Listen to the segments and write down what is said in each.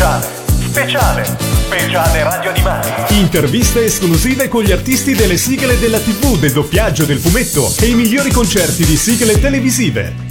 Speciale, speciale, speciale Radio Animati. Interviste esclusive con gli artisti delle sigle della TV, del doppiaggio, del fumetto e i migliori concerti di sigle televisive.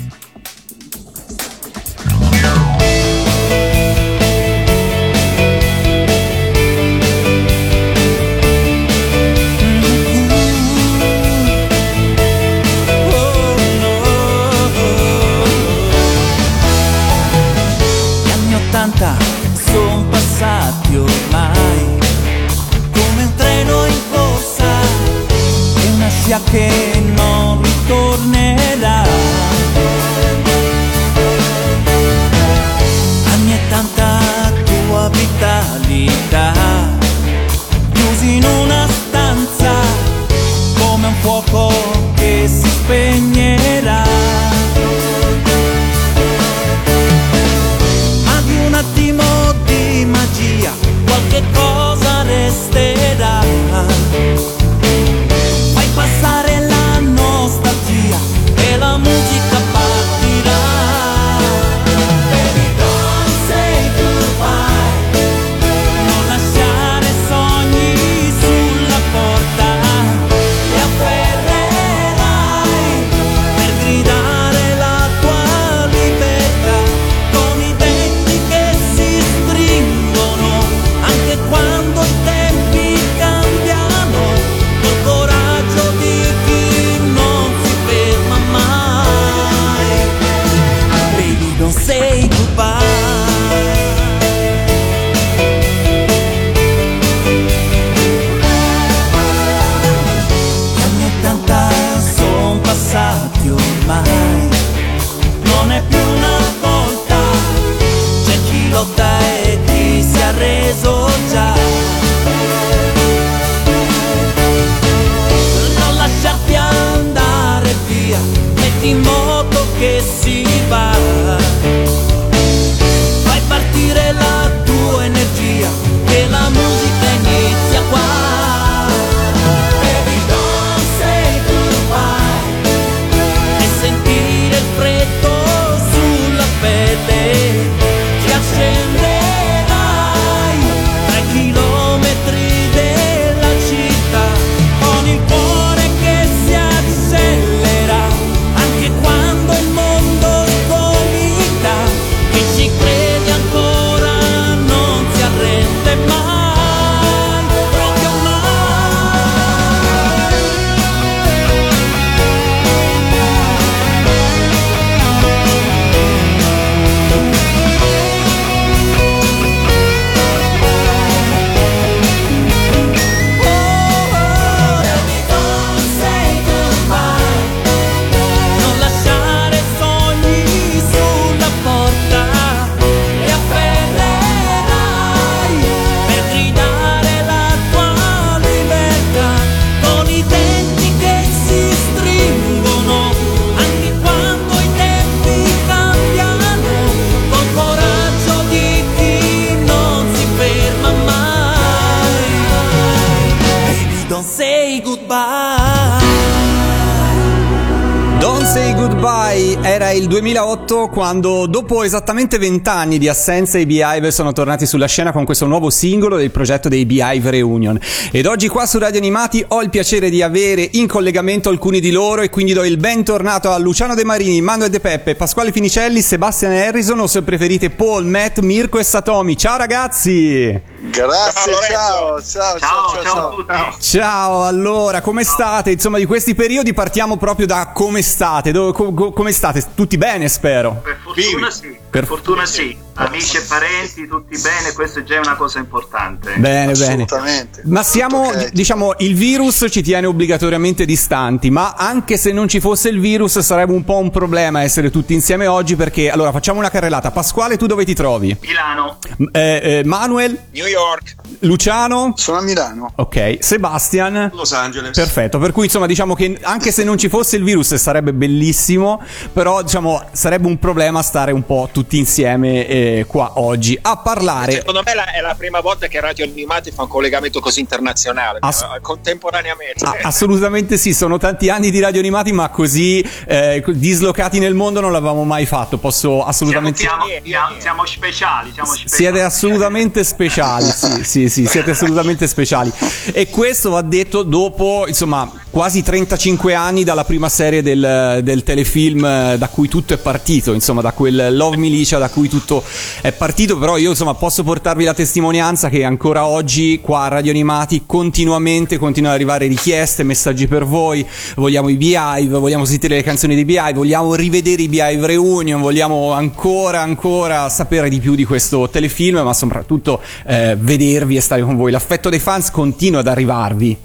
Quando dopo esattamente vent'anni di assenza i Beehive sono tornati sulla scena con questo nuovo singolo del progetto dei Beehive Reunion ed oggi qua su Radio Animati ho il piacere di avere in collegamento alcuni di loro e quindi do il bentornato a Luciano De Marini, Manuel De Peppe, Pasquale Finicelli, Sebastian Harrison o se preferite Paul, Matt, Mirko e Satomi. Ciao ragazzi! Grazie, ciao, ciao, ciao, ciao, ciao. Ciao, allora, come state? Insomma, di questi periodi partiamo proprio da come state. Dove- co- co- come state? Tutti bene, spero. Per fortuna sì, Per- fortuna sì. Amici e parenti, tutti bene, questa è già una cosa importante. Bene, bene. Assolutamente. Ma siamo, Tutto ok. diciamo, il virus ci tiene obbligatoriamente distanti, ma anche se non ci fosse il virus sarebbe un po' un problema essere tutti insieme oggi perché, allora, facciamo una carrellata. Pasquale, tu dove ti trovi? Milano, eh, eh, Manuel? New York, Luciano? Sono a Milano. Ok. Sebastian? Los Angeles. Perfetto, per cui insomma diciamo che anche se non ci fosse il virus sarebbe bellissimo, però diciamo sarebbe un problema stare un po' tutti insieme eh, qua oggi a parlare. Secondo me è la prima volta che Radio Animati fa un collegamento così internazionale, Ass- eh, contemporaneamente. A- assolutamente sì, sono tanti anni di Radio Animati, ma così eh, dislocati nel mondo non l'avevamo mai fatto. Posso assolutamente. Siamo, siamo, siamo speciali, siamo speciali. Siete assolutamente speciali, sì, sì, sì, siete assolutamente speciali. E questo va detto dopo, insomma, quasi 35 anni dalla prima serie del, del telefilm eh, da cui tutto è partito, insomma, da quel Love Militia da cui tutto è partito. Però io, insomma, posso portarvi la testimonianza che ancora oggi qua a Radio Animati continuamente continuano ad arrivare richieste, messaggi per voi. Vogliamo i Beehive, vogliamo sentire le canzoni dei Beehive, vogliamo rivedere i Beehive Reunion, vogliamo ancora, ancora sapere di più di questo telefilm, ma soprattutto eh, vedervi e stare con voi. L'affetto dei fans continua ad arrivarvi.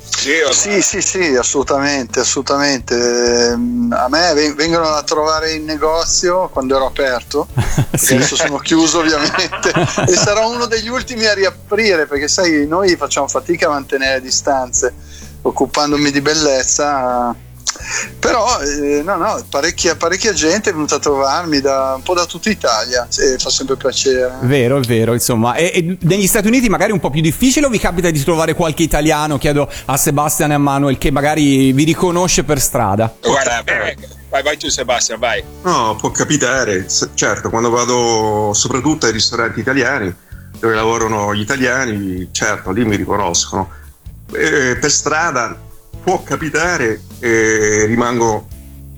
Sì, sì, sì, assolutamente, assolutamente. Ehm, a me vengono a trovare in negozio quando ero aperto, sì. adesso sono chiuso ovviamente, e sarò uno degli ultimi a riaprire perché sai, noi facciamo fatica a mantenere distanze, occupandomi di bellezza però eh, no, no, parecchia, parecchia, gente è venuta a trovarmi da, un po' da tutta Italia e fa sempre piacere. Vero, è vero, insomma. E, e, negli Stati Uniti magari è un po' più difficile o vi capita di trovare qualche italiano, chiedo a Sebastian e a Manuel, che magari vi riconosce per strada? Guarda, vai, vai tu Sebastian, vai. No, può capitare, certo, quando vado soprattutto ai ristoranti italiani, dove lavorano gli italiani, certo, lì mi riconoscono. E per strada può capitare e rimango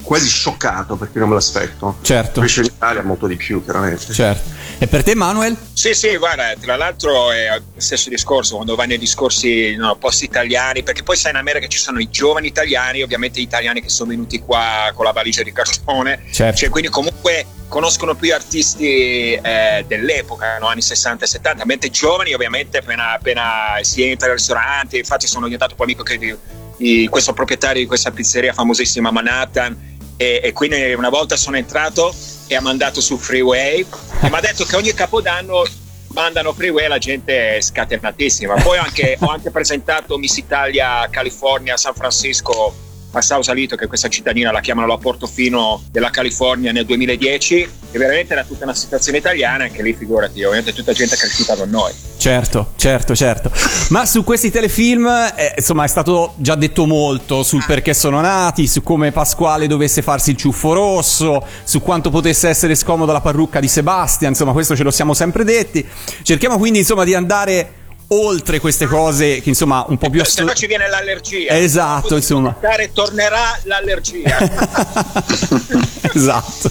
quasi scioccato perché non me l'aspetto. Certo. Invece in Italia molto di più, chiaramente. Certo. E per te, Manuel? Sì, sì, guarda, tra l'altro è lo stesso discorso quando vai nei discorsi no, post italiani, perché poi sai in America ci sono i giovani italiani, ovviamente gli italiani che sono venuti qua con la valigia di cartone, certo. cioè, quindi comunque conoscono più artisti eh, dell'epoca, no? anni 60 e 70, mentre i giovani ovviamente appena, appena si entra al ristorante, infatti sono diventato poi amico che di questo proprietario di questa pizzeria famosissima Manhattan e, e, quindi una volta sono entrato e ha mandato su Freeway e mi ha detto che ogni capodanno mandano Freeway la gente è scatenatissima poi anche, ho anche presentato Miss Italia California San Francisco a Sausalito, che è questa cittadina la chiamano la Portofino della California nel 2010, e veramente era tutta una situazione italiana, anche lì figurati, ovviamente tutta gente cresciuta con noi. Certo, certo, certo. Ma su questi telefilm, eh, insomma, è stato già detto molto sul perché sono nati, su come Pasquale dovesse farsi il ciuffo rosso, su quanto potesse essere scomoda la parrucca di Sebastian, insomma, questo ce lo siamo sempre detti. Cerchiamo quindi, insomma, di andare oltre queste cose che insomma un po' più assolute. Se no ci viene l'allergia. Esatto, insomma. Tornerà l'allergia. esatto.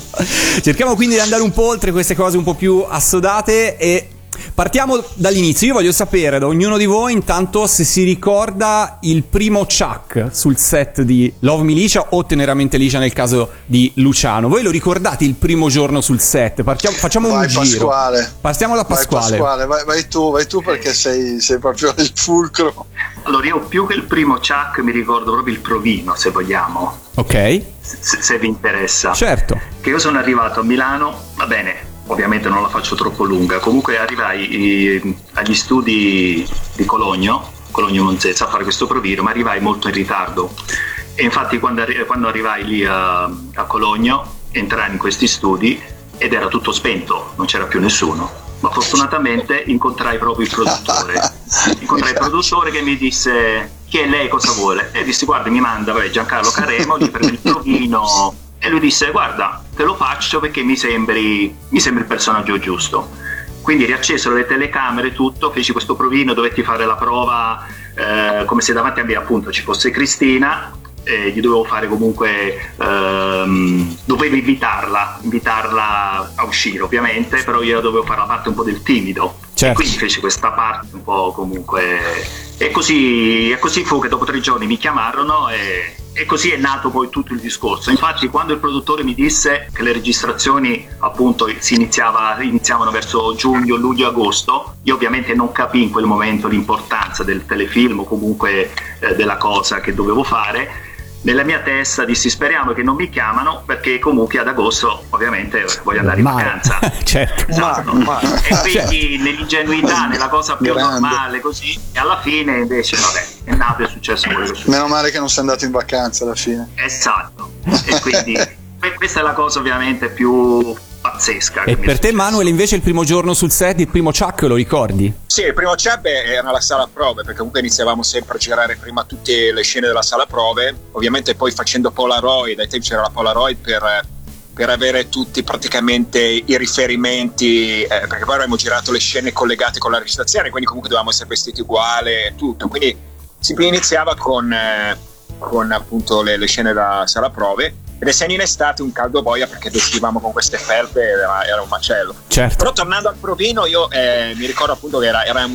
Cerchiamo quindi di andare un po' oltre queste cose un po' più assodate e Partiamo dall'inizio. Io voglio sapere da ognuno di voi, intanto, se si ricorda il primo Chuck sul set di Love Milicia o Teneramente Licia nel caso di Luciano. Voi lo ricordate il primo giorno sul set? Partiamo, facciamo vai, un giro. Pasquale. Partiamo da Pasquale. Vai, Pasquale. Vai, vai, tu, vai tu perché sei, sei proprio il fulcro. Allora, io più che il primo Chuck mi ricordo proprio il provino, se vogliamo. Ok. Se, se vi interessa. Certo. Che io sono arrivato a Milano, va bene, ovviamente non la faccio troppo lunga, comunque arrivai eh, agli studi di Cologno, Cologno Monzezza a fare questo provino, ma arrivai molto in ritardo e infatti quando, arri- quando arrivai lì a, a Cologno entrai in questi studi ed era tutto spento, non c'era più nessuno. Ma fortunatamente incontrai proprio il produttore. Incontrai il produttore che mi disse chi è lei, cosa vuole? E dissi guarda mi manda vabbè, Giancarlo Caremo per il provino e lui disse guarda te lo faccio perché mi sembri, mi sembri il personaggio giusto quindi riaccesero le telecamere tutto feci questo provino dovetti fare la prova eh, come se davanti a me appunto ci fosse Cristina eh, gli dovevo fare comunque ehm, dovevo invitarla invitarla a uscire ovviamente però io dovevo fare la parte un po' del timido certo. quindi feci questa parte un po' comunque e così, e così fu che dopo tre giorni mi chiamarono e e così è nato poi tutto il discorso. Infatti, quando il produttore mi disse che le registrazioni appunto si iniziava, iniziavano verso giugno, luglio, agosto, io ovviamente non capii in quel momento l'importanza del telefilm o comunque eh, della cosa che dovevo fare nella mia testa dissi speriamo che non mi chiamano perché comunque ad agosto ovviamente voglio andare in vacanza certo. esatto. Male, e quindi nell'ingenuità nella cosa più Grande. normale così e alla fine invece vabbè è nato e è successo quello che è successo Meno male che non sei andato in vacanza alla fine. esatto e quindi que- questa è la cosa ovviamente più pazzesca. E per te, Manuel, invece, il primo giorno sul set, il primo Chuck, lo ricordi? Sì, il primo Chuck era la sala prove, perché comunque iniziavamo sempre a girare prima tutte le scene della sala prove, ovviamente poi facendo Polaroid, ai tempi c'era la Polaroid per, per avere tutti praticamente i riferimenti, eh, perché poi avremmo girato le scene collegate con la recitazione, quindi comunque dovevamo essere vestiti uguali e tutto, quindi si iniziava con, eh, con appunto le, le scene da sala prove. Ed essendo in estate un caldo boia perché vestivamo con queste felpe era, era un macello. Certo. però tornando al provino io eh, mi ricordo appunto che era, era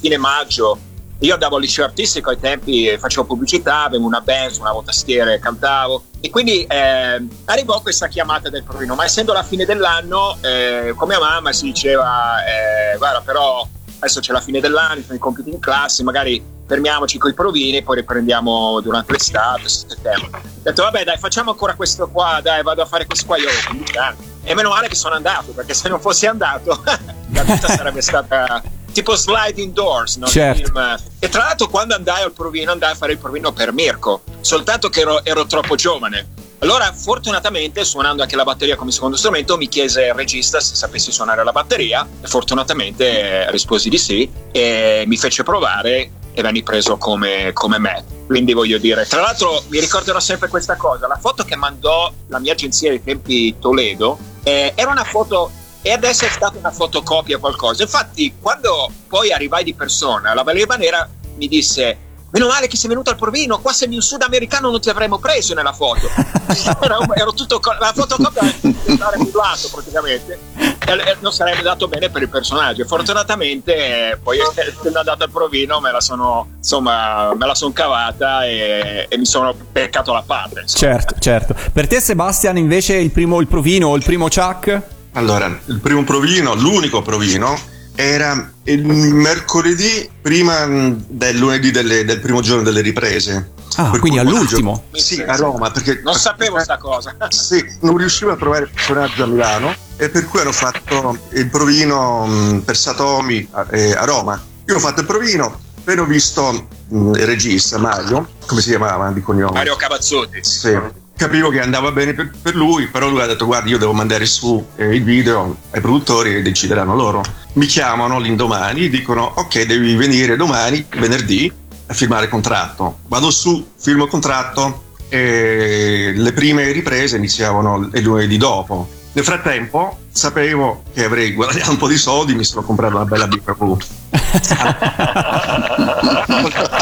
fine maggio. Io andavo al liceo artistico ai tempi eh, facevo pubblicità avevo una band suonavo tastiere cantavo. E quindi eh, arrivò questa chiamata del provino. Ma essendo la fine dell'anno eh, con mia mamma si diceva eh, guarda però adesso c'è la fine dell'anno sono i compiti in classe magari fermiamoci con i provini e poi riprendiamo durante l'estate settembre ho detto vabbè dai facciamo ancora questo qua dai vado a fare questo qua io avevo 15 anni e meno male che sono andato perché se non fossi andato la vita sarebbe stata tipo sliding doors no? Certo. E tra l'altro quando andai al provino andai a fare il provino per Mirko soltanto che ero, ero troppo giovane allora fortunatamente suonando anche la batteria come secondo strumento mi chiese il regista se sapessi suonare la batteria. Fortunatamente eh, risposi di sì e mi fece provare e venni preso come, come me. Quindi voglio dire tra l'altro mi ricorderò sempre questa cosa. La foto che mandò la mia agenzia ai tempi Toledo eh, era una foto e adesso è stata una fotocopia qualcosa. Infatti, quando poi arrivai di persona, la Ballerina Nera mi disse: Meno male che sei venuto al provino, qua sei in sudamericano non ti avremmo preso nella foto. ero, ero tutto co- la fotocopia era rulato praticamente e, e non sarebbe andato bene per il personaggio. Fortunatamente, eh, poi essendo andato al provino, me la sono insomma, me la sono cavata e, e mi sono beccato la parte. insomma. Certo, certo. Per te, Sebastian, invece, il primo il provino o il primo Chuck? Allora, il primo provino, l'unico provino, era il mercoledì prima mh, del lunedì delle- del primo giorno delle riprese. Ah, Per quindi all'ultimo. Sì, a Roma, perché Non sapevo sta cosa. Sì, non riuscivo a trovare il personaggio a Milano e per cui hanno fatto il provino mh, per Satomi a, eh, a Roma. Io ho fatto il provino, poi ho visto mh, il regista Mario, come si chiamava di cognome? Mario Cavazzotti. Sì. Capivo che andava bene per, per lui, però lui ha detto guarda io devo mandare su eh, il video ai produttori e decideranno loro. Mi chiamano l'indomani, dicono ok devi venire domani, venerdì, a firmare contratto. Vado su, firmo contratto e le prime riprese iniziavano il lunedì dopo. Nel frattempo sapevo che avrei guadagnato un po' di soldi, mi sono comprato una bella BMW.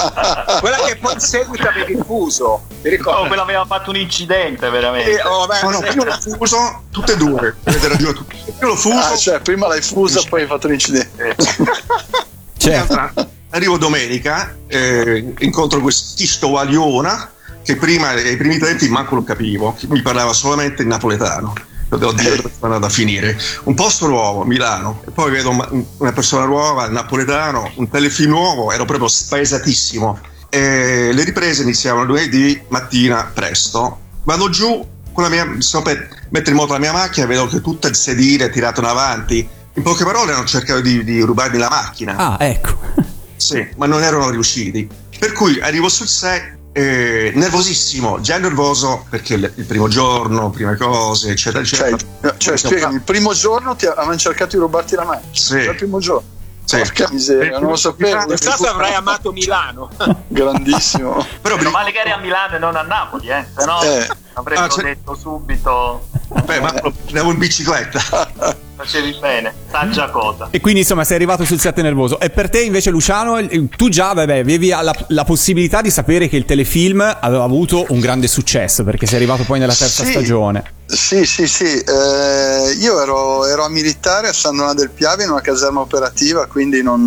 Quella che poi in seguito avevi fuso. Mi ricordo. Oh, quella aveva fatto un incidente, veramente. Eh, oh, beh, No, no, io l'ho fuso tutte e due, avete ragione tutti. Io l'ho fuso Ah, cioè, prima l'hai fusa, poi hai fatto l'incidente. Certo. Arrivo domenica, eh, incontro quest'isto Wagliona che prima, ai primi tempi manco lo capivo, mi parlava solamente in napoletano. Oddio, dove sono andato a finire. Un posto nuovo, Milano, e poi vedo una- persona nuova, napoletano, un telefilm nuovo, ero proprio spaesatissimo. E le riprese iniziavano lunedì mattina presto. Vado giù, con la mia, mi sono per mettere in moto la mia macchina, vedo che tutto il sedile è tirato in avanti. In poche parole hanno cercato di, di rubarmi la macchina. Ah, ecco. Sì, ma non erano riusciti. Per cui arrivo sul set eh, nervosissimo, già nervoso perché il, primo giorno, prime cose, eccetera, Cioè, eccetera. cioè, spiegami, il primo giorno ti avevano cercato di rubarti la macchina. Sì. Il primo giorno. Sì. Porca miseria, non lo sapevo. Se avrai amato Milano. Grandissimo. Però Meno male che eri a Milano e non a Napoli, eh. Se no Eh. Avrebbero Ah, detto subito beh, ma andavo in bicicletta. facevi bene, saggia cosa. E quindi insomma sei arrivato sul set nervoso. E per te invece Luciano, tu già vabbè, avevi la, la possibilità di sapere che il telefilm aveva avuto un grande successo perché sei arrivato poi nella terza Sì. stagione. Sì, sì, sì. eh, io ero, ero a militare a San Donà del Piave in una caserma operativa, quindi non,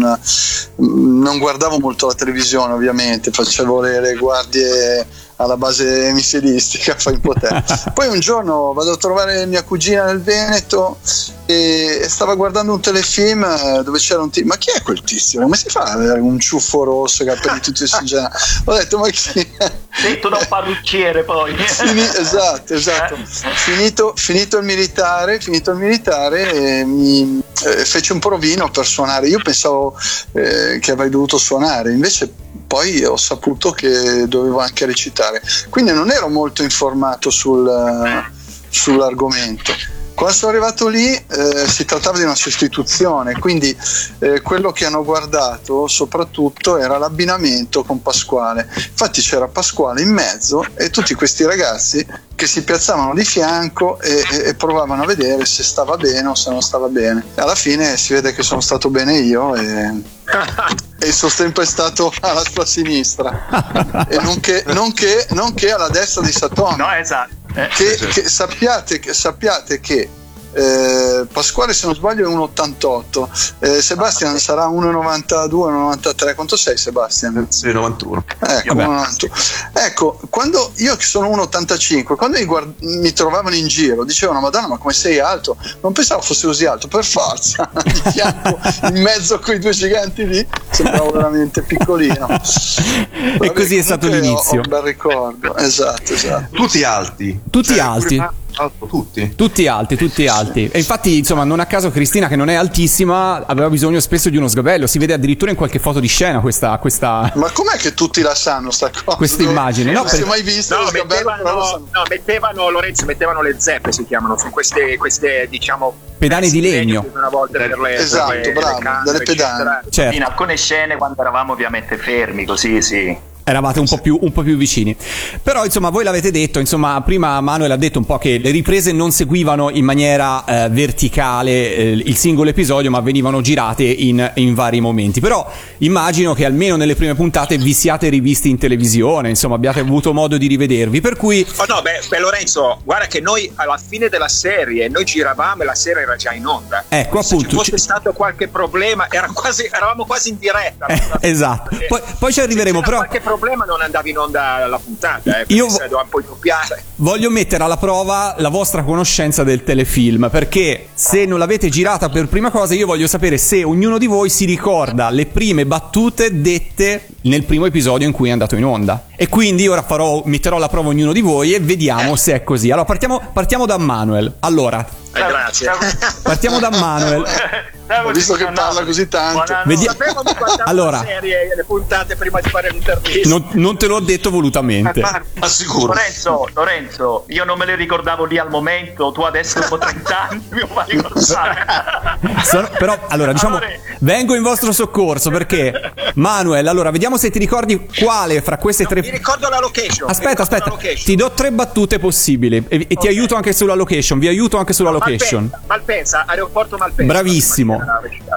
non guardavo molto la televisione, ovviamente. Facevo le, le guardie alla base missilistica, fai un po' te. Poi un giorno vado a trovare mia cugina nel Veneto e, stava guardando un telefilm eh, dove c'era un tizio. Ma chi è quel tizio? Come si fa? ad avere Un ciuffo rosso, capelli tutti stingiati. Ho detto, ma chi è? Detto da un parrucciere poi. Fini- esatto, esatto. Finito, finito il militare, finito il militare mi eh, fece un provino per suonare. Io pensavo eh, che avrei dovuto suonare, invece poi ho saputo che dovevo anche recitare. Quindi non ero molto informato sul, eh, sull'argomento. Quando sono arrivato lì eh, si trattava di una sostituzione, quindi eh, quello che hanno guardato soprattutto era l'abbinamento con Pasquale. Infatti c'era Pasquale in mezzo e tutti questi ragazzi che si piazzavano di fianco e, e- e provavano a vedere se stava bene o se non stava bene. Alla fine si vede che sono stato bene io e, e sono sempre stato alla sua sinistra e nonché, nonché, nonché alla destra di Satona No, esatto. Eh, che, che sappiate, che sappiate che eh, Pasquale se non sbaglio è 1,88 eh, Sebastian sarà 1,92 1,93 quanto sei Sebastian? Sì, 91. Ecco, Vabbè. 1,91. ecco quando io che sono 1,85 quando mi, guard- mi trovavano in giro dicevano madonna ma come sei alto non pensavo fosse così alto per forza di fianco in mezzo a quei due giganti lì sembravo veramente piccolino E così è stato comunque ho- l'inizio. ho un bel ricordo esatto esatto Tutti alti. Tutti Cioè, alti. pure- alto, tutti. Tutti alti, tutti alti. E infatti, insomma, non a caso Cristina, che non è altissima, aveva bisogno spesso di uno sgabello. Si vede addirittura in qualche foto di scena questa. questa... Ma com'è che tutti la sanno sta cosa? Questa immagine, no, non si è per- mai visto No, mettevano, no, mettevano, Lorenzo, mettevano le zeppe, si chiamano, sono queste, queste diciamo... Pedane di legno. Una volta per le, Esatto, per le- bravo, camere, delle pedane. Certo. In alcune scene, quando eravamo ovviamente fermi, così sì. Eravate un po, più, un po' più vicini. Però, insomma, voi l'avete detto, insomma, prima Manuel ha detto un po' che le riprese non seguivano in maniera eh, verticale eh, il singolo episodio, ma venivano girate in, in vari momenti. Però immagino che almeno nelle prime puntate vi siate rivisti in televisione, insomma, abbiate avuto modo di rivedervi. Per cui, Oh no, beh, beh, Lorenzo, guarda che noi alla fine della serie, noi giravamo e la serie era già in onda. Ecco, Se appunto, ci fosse ci- stato qualche problema, era quasi- eravamo quasi in diretta. Eh, esatto. Poi- poi ci arriveremo, Se però- qualche problema non andavi in onda la puntata, eh, Io- se doppiare. Voglio mettere alla prova la vostra conoscenza del telefilm, perché se non l'avete girata per prima cosa, io voglio sapere se ognuno di voi si ricorda le prime battute dette nel primo episodio in cui è andato in onda. E quindi ora farò, metterò alla prova ognuno di voi e vediamo se è così. Allora, partiamo, partiamo da Manuel. Allora, Eh, grazie. partiamo da Manuel. Ho visto che parla così tanto. Vedi- Allora. serie le puntate prima di fare l'intervista. Non, non te l'ho detto volutamente. Ma sicuro. Lorenzo, Lorenzo, io non me le ricordavo lì al momento, tu adesso dopo 30 anni mi fai ricordare. Sono- però, allora, diciamo, Amore. vengo in vostro soccorso perché, Manuel, allora, vediamo se ti ricordi quale fra queste tre. Mi ricordo la location. Aspetta, aspetta, location. ti do tre battute possibili e, e ti aiuto anche sulla location. Vi aiuto anche sulla location. Malpensa, Malpensa, aeroporto Malpensa. Bravissimo.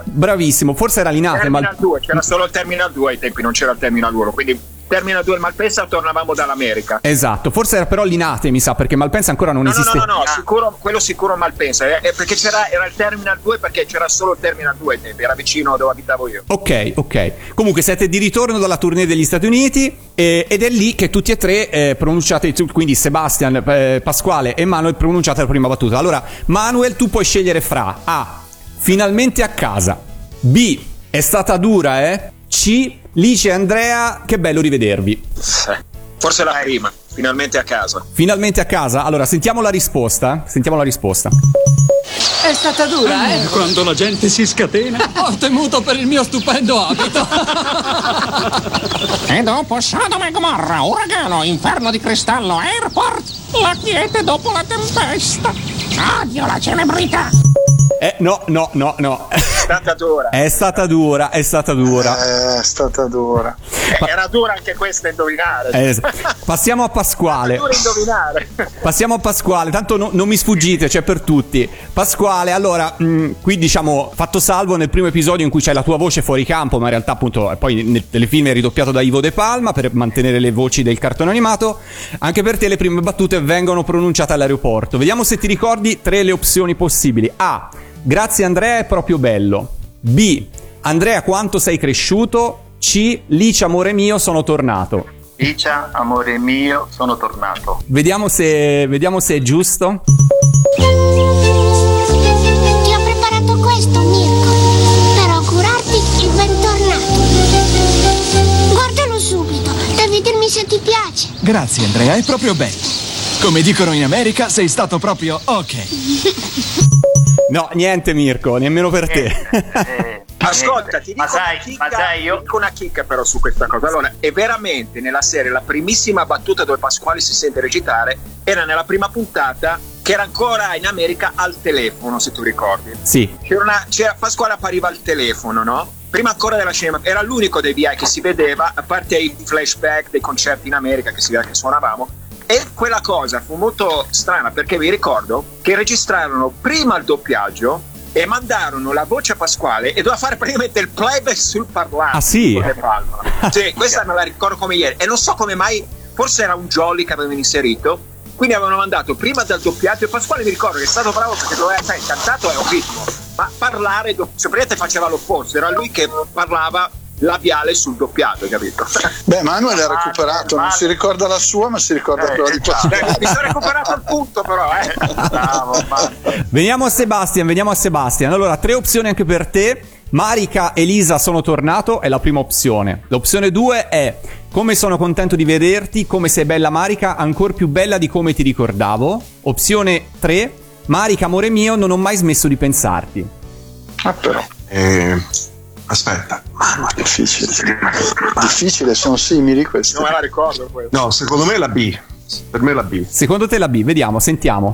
Bravissimo, forse era Linate, Terminal ma 2, c'era solo il Terminal 2 ai tempi, non c'era il Terminal 1, quindi Terminal 2 e Malpensa tornavamo dall'America. esatto, forse era però Linate, mi sa, perché Malpensa ancora non No, no, esiste. no, no, no, sicuro, quello sicuro Malpensa, eh, eh, perché c'era, era il Terminal 2 perché c'era solo il Terminal 2 ai tempi, era vicino dove abitavo io. Ok, ok. Comunque siete di ritorno dalla tournée degli Stati Uniti eh, ed è lì che tutti e tre eh, pronunciate, quindi Sebastian, eh, Pasquale e Manuel pronunciate la prima battuta. Allora, Manuel, tu puoi scegliere fra A. Finalmente a casa. B. È stata dura, eh? C. Lice Andrea, che bello rivedervi. Forse la prima, finalmente a casa. Finalmente a casa? Allora, sentiamo la risposta. Sentiamo la risposta. È stata dura, eh? Quando la gente si scatena. Ho temuto per il mio stupendo abito. E dopo Sodom e Gomorra, uragano, inferno di cristallo, airport, la quiete dopo la tempesta. Odio la celebrità. Eh, no, no, no, no. È stata dura. È stata dura, è stata dura. Eh, È stata dura. Eh, Era dura anche questa indovinare. Eh, es- passiamo a Pasquale. Passiamo a Pasquale, tanto no- non mi sfuggite, c'è per tutti. Pasquale, allora, mh, qui diciamo, fatto salvo nel primo episodio in cui c'è la tua voce fuori campo, ma in realtà appunto poi nel telefilm è ridoppiato da Ivo De Palma per mantenere le voci del cartone animato. Anche per te le prime battute vengono pronunciate all'aeroporto. Vediamo se ti ricordi tre le opzioni possibili. A. Grazie Andrea, è proprio bello. B. Andrea, quanto sei cresciuto. C. Licia, amore mio, sono tornato. Licia, amore mio, sono tornato. Vediamo se, vediamo se è giusto. Ti ho preparato questo, Mirko, per augurarti il bentornato. Guardalo subito, devi dirmi se ti piace. Grazie Andrea, è proprio bello. Come dicono in America, sei stato proprio ok. No, niente Mirko, nemmeno per te. Eh, Ascolta, ti dico, ma sai, una chicca, ma sai, io dico una chicca però su questa cosa. Allora, è veramente nella serie la primissima battuta dove Pasquale si sente recitare era nella prima puntata che era ancora in America al telefono, se tu ricordi. Sì. C'era, una, c'era Pasquale appariva al telefono, no? Prima ancora della cinema, era l'unico dei VI che si vedeva, a parte i flashback dei concerti in America che si vedeva che suonavamo. E quella cosa fu molto strana perché vi ricordo che registrarono prima il doppiaggio e mandarono la voce a Pasquale e doveva fare praticamente il playback sul parlante. Ah, sì? Sì, questa me la ricordo come ieri. E non so come mai, forse era un jolly che avevano inserito. Quindi avevano mandato prima dal doppiaggio e Pasquale mi ricordo che è stato bravo perché doveva essere cantato è un ritmo, ma parlare, cioè praticamente faceva l'opposto, era lui che parlava labiale sul doppiato, capito? Beh, Manuel ha recuperato, non si ricorda la sua, ma si ricorda quella di Pasquale. Eh, mi sono recuperato il punto però, eh. Bravo, Veniamo a Sebastian, veniamo a Sebastian. Allora, tre opzioni anche per te. Marica e Lisa sono tornato, è la prima opzione. L'opzione 2 è come sono contento di vederti, come sei bella Marica, ancora più bella di come ti ricordavo. Opzione 3, Marica amore mio, non ho mai smesso di pensarti. Ah, però. Eh, aspetta. Manuel, difficile. Difficile, sono simili questi. Non me la ricordo questa. No, secondo me è la B. Per me è la B. Secondo te la B? Vediamo, sentiamo.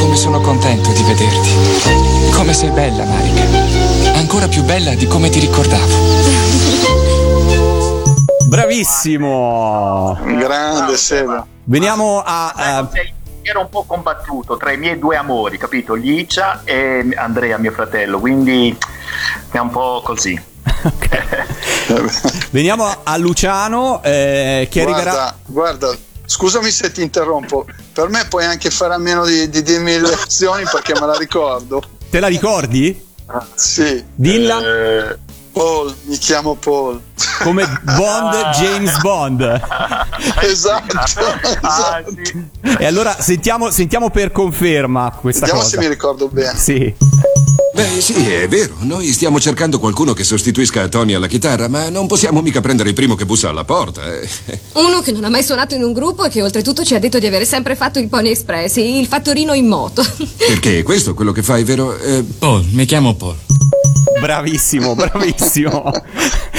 Come sono contento di vederti. Come sei bella, Marica. Ancora più bella di come ti ricordavo. Bravissimo! Grande Seba. Veniamo a... Eh, Ero un po' combattuto tra i miei due amori, capito? Licia e Andrea, mio fratello, quindi è un po' così. Veniamo a Luciano eh, che guarda, arriverà... Guarda, scusami se ti interrompo, per me puoi anche fare a meno di, di dirmi le azioni perché me la ricordo. Te la ricordi? Sì. Dilla. Eh, Paul, mi chiamo Paul. Come Bond, James Bond. esatto. Ah, esatto. E allora sentiamo, sentiamo per conferma questa Vediamo cosa. se mi ricordo bene. Sì. Beh, sì, è vero. Noi stiamo cercando qualcuno che sostituisca Tony alla chitarra, ma non possiamo mica prendere il primo che bussa alla porta. eh. Uno che non ha mai suonato in un gruppo e che oltretutto ci ha detto di avere sempre fatto il Pony Express, il fattorino in moto. Perché questo è quello che fai, vero? Eh, Paul, mi chiamo Paul. Bravissimo, bravissimo.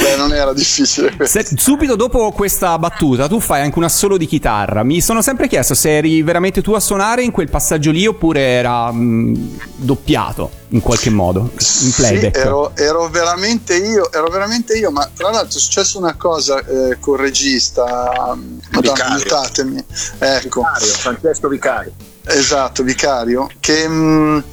Beh, non era difficile. Se- subito dopo questa battuta tu fai anche un assolo di chitarra. Mi sono sempre chiesto se eri veramente tu a suonare in quel passaggio lì oppure era mh, doppiato in qualche modo, in playback. Sì, ero, ero veramente io, ero veramente io, ma tra l'altro è successa una cosa eh, col regista, madonna, Vicario. aiutatemi, ecco, Vicario, Francesco Vicario. esatto, Vicario, che mh,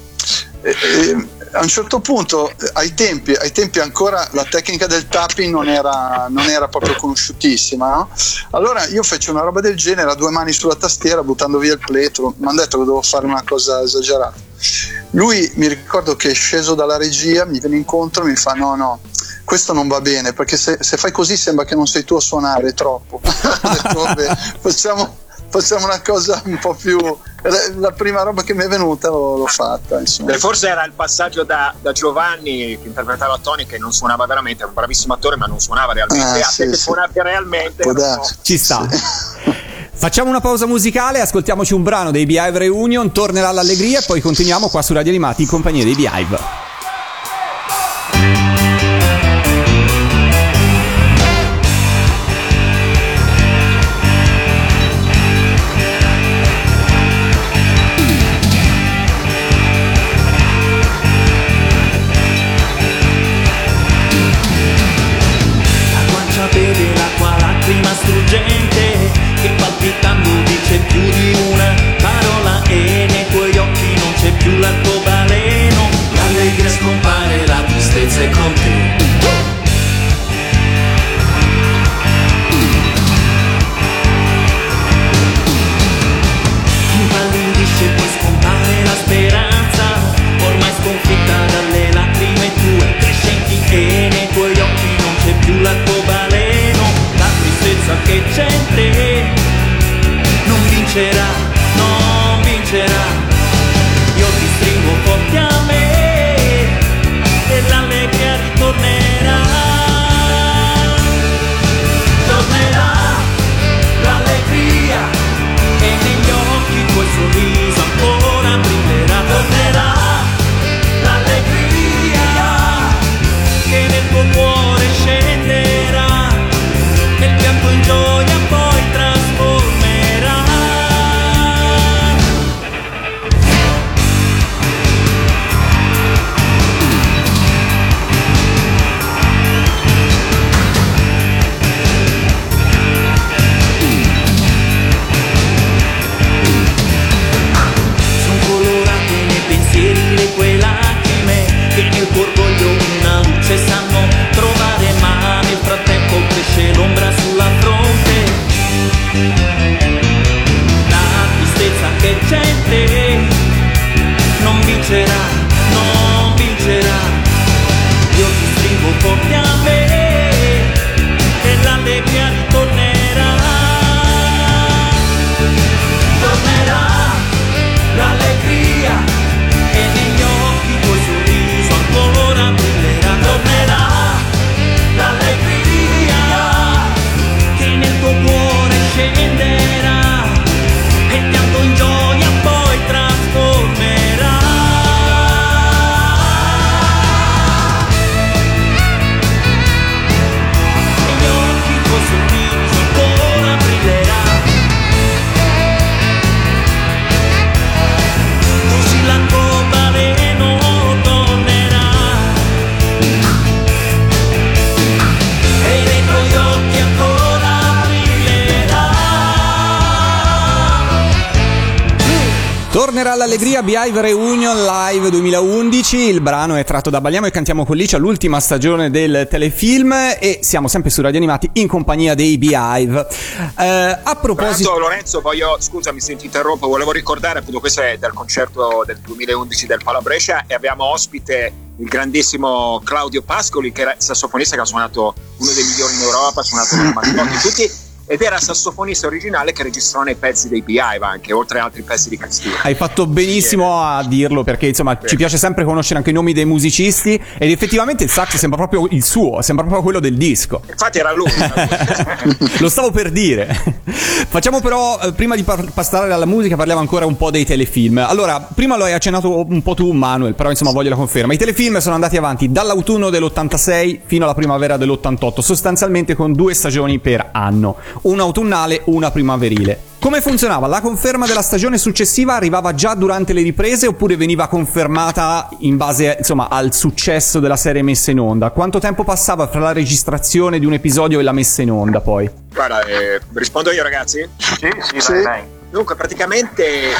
eh, eh, a un certo punto, eh, ai tempi, ai tempi ancora la tecnica del tapping non era, non era proprio conosciutissima, no? allora io feci una roba del genere a due mani sulla tastiera buttando via il pletro, mi hanno detto che dovevo fare una cosa esagerata. Lui mi ricordo che è sceso dalla regia, mi viene incontro e mi fa no no, questo non va bene perché se, se fai così sembra che non sei tu a suonare, troppo. Detto, vabbè, facciamo, facciamo una cosa un po' più... La prima roba che mi è venuta l'ho, l'ho fatta. Insomma. Forse era il passaggio da, da Giovanni che interpretava Tony che non suonava veramente, era un bravissimo attore ma non suonava realmente. Ah, a sì, te che sì. suonavi realmente. Po'- Ci sta. Facciamo una pausa musicale, ascoltiamoci un brano dei Beehive Reunion, tornerà l'allegria e poi continuiamo qua su Radio Animati in compagnia dei Beehive. Ritornerà l'allegria Beehive Reunion Live 2011. Il brano è tratto da Balliamo e cantiamo con Licia, l'ultima stagione del telefilm. E siamo sempre su Radio Animati in compagnia dei Beehive. Eh, a proposito. Tanto, Lorenzo, voglio, scusami se ti interrompo, volevo ricordare appunto questo è del concerto del 2011 del Pala Brescia e abbiamo ospite il grandissimo Claudio Pascoli che era sassofonista che ha suonato uno dei migliori in Europa, ha suonato con Mascotti tutti ed era sassofonista originale che registrò nei pezzi dei Beehive anche, oltre ad altri pezzi di Cristina. Hai fatto benissimo a dirlo perché insomma ci piace sempre conoscere anche i nomi dei musicisti ed effettivamente il sax sembra proprio il suo, sembra proprio quello del disco. Infatti era lui. Lo stavo per dire. Facciamo però, eh, prima di par- passare alla musica, parliamo ancora un po' dei telefilm. Allora, prima lo hai accennato un po' tu, Manuel, però insomma voglio la conferma. I telefilm sono andati avanti dall'autunno dell'86 fino alla primavera dell'88, sostanzialmente con due stagioni per anno, una autunnale, una primaverile. Come funzionava? La conferma della stagione successiva arrivava già durante le riprese oppure veniva confermata in base insomma, al successo della serie messa in onda? Quanto tempo passava fra la registrazione di un episodio e la messa in onda poi? Guarda, eh, rispondo io ragazzi? Sì, sì, sì. Vai, vai. Dunque, praticamente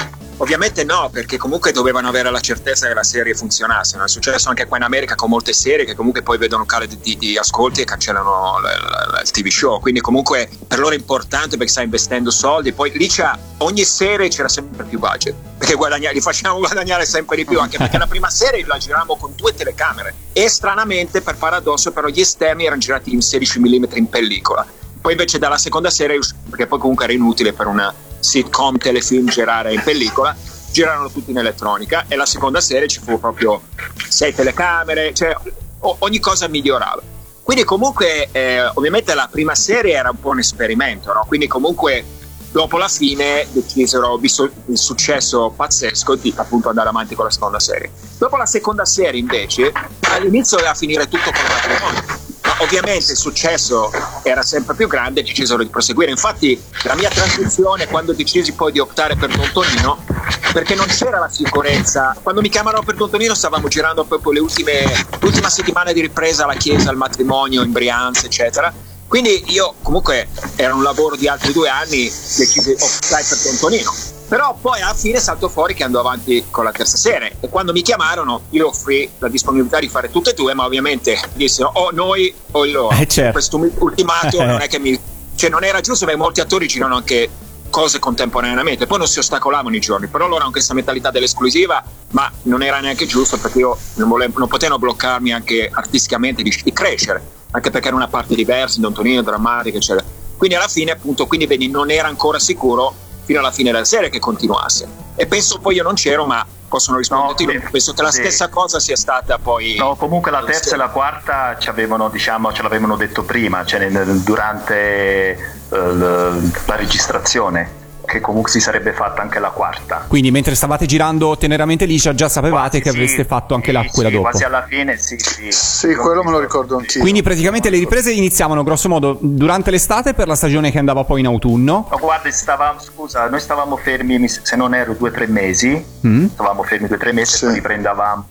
Ovviamente no, perché comunque dovevano avere la certezza che la serie funzionasse. No? È successo anche qua in America con molte serie che comunque poi vedono calo di, di, di ascolti e cancellano l- l- il TV show. Quindi comunque per loro è importante perché sta investendo soldi. Poi lì c'è, ogni serie c'era sempre più budget, perché li facciamo guadagnare sempre di più, anche perché la prima serie la giravamo con due telecamere. E stranamente, per paradosso, però gli esterni erano girati in 16 mm in pellicola. Poi invece dalla seconda serie, perché poi comunque era inutile per una sitcom telefilm girare in pellicola girarono tutti in elettronica e la seconda serie ci fu proprio sei telecamere cioè o- ogni cosa migliorava. Quindi comunque eh, ovviamente la prima serie era un po' un esperimento no? quindi comunque dopo la fine decisero visto il successo pazzesco di appunto andare avanti con la seconda serie. Dopo la seconda serie invece all'inizio doveva finire tutto con il matrimonio. ma ovviamente il successo era sempre più grande e decisero di proseguire. Infatti, la mia transizione, quando decisi poi di optare per Don Tonino, perché non c'era la sicurezza. Quando mi chiamarono per Don Tonino, stavamo girando proprio le ultime, l'ultima settimana di ripresa alla chiesa, al matrimonio in Brianza, eccetera. Quindi io, comunque, era un lavoro di altri due anni, decisi di optare per Don Tonino. Però poi alla fine saltò fuori che andò avanti con la terza serie e quando mi chiamarono io offrì la disponibilità di fare tutte e due, ma ovviamente dissero o noi o loro. Eh, certo. Questo ultimato non è che mi... cioè non era giusto perché molti attori girano anche cose contemporaneamente, poi non si ostacolavano i giorni, però loro hanno questa mentalità dell'esclusiva, ma non era neanche giusto perché io non, volevo, non potevano bloccarmi anche artisticamente di, di crescere, anche perché era una parte diversa, Don Tonino, drammatica, eccetera. Quindi alla fine appunto, quindi vedi, non era ancora sicuro fino alla fine della serie che continuasse. E penso poi io non c'ero, ma possono risponderti. No, penso che la sì. stessa cosa sia stata poi. No, comunque la terza e la quarta ci avevano, diciamo, ce l'avevano detto prima, cioè nel- durante eh, la registrazione, che comunque si sarebbe fatta anche la quarta. Quindi mentre stavate girando teneramente liscia già sapevate che Sì, avreste fatto anche la, sì, quella sì, dopo. Quasi alla fine, sì, sì. Sì, quello me lo ricordo anch'io. Quindi praticamente le riprese iniziavano grosso modo durante l'estate per la stagione che andava poi in autunno. Ma guarda, stavamo, scusa, noi stavamo fermi, mi- se non ero due o tre mesi, Mm. stavamo fermi due o tre mesi e poi riprendavamo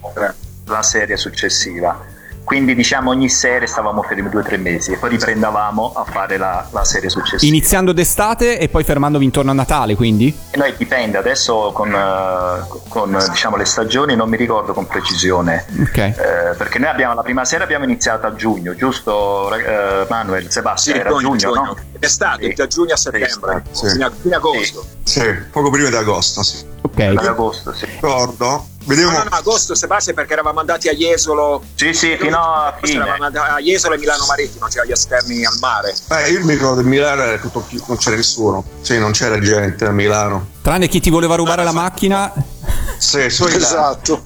la serie successiva. Quindi diciamo ogni serie stavamo fermi due o tre mesi e poi riprendavamo a fare la, la serie successiva. Iniziando d'estate e poi fermandovi intorno a Natale, quindi? E noi dipende, adesso con, eh, con, diciamo, le stagioni non mi ricordo con precisione, Ok. Eh, perché noi abbiamo la prima serie abbiamo iniziato a giugno, giusto eh, Manuel, Sì, Sebastiano? Era giugno, giugno, no? È stato da giugno a settembre, Sì. fino a fine agosto. Sì, poco prima di agosto, sì. Ok. Ad agosto, sì. Ricordo, vedevo... No, no, no, agosto, Sebastiano, perché eravamo andati a Jesolo. Sì, sì, fino a fine. Eravamo a Jesolo e Milano Marittimo, cioè agli esterni al mare. Eh, io mi ricordo Milano era tutto chi- non c'era nessuno. Sì, non c'era gente a Milano. Tranne chi ti voleva rubare la macchina. Sì, solo i Esatto.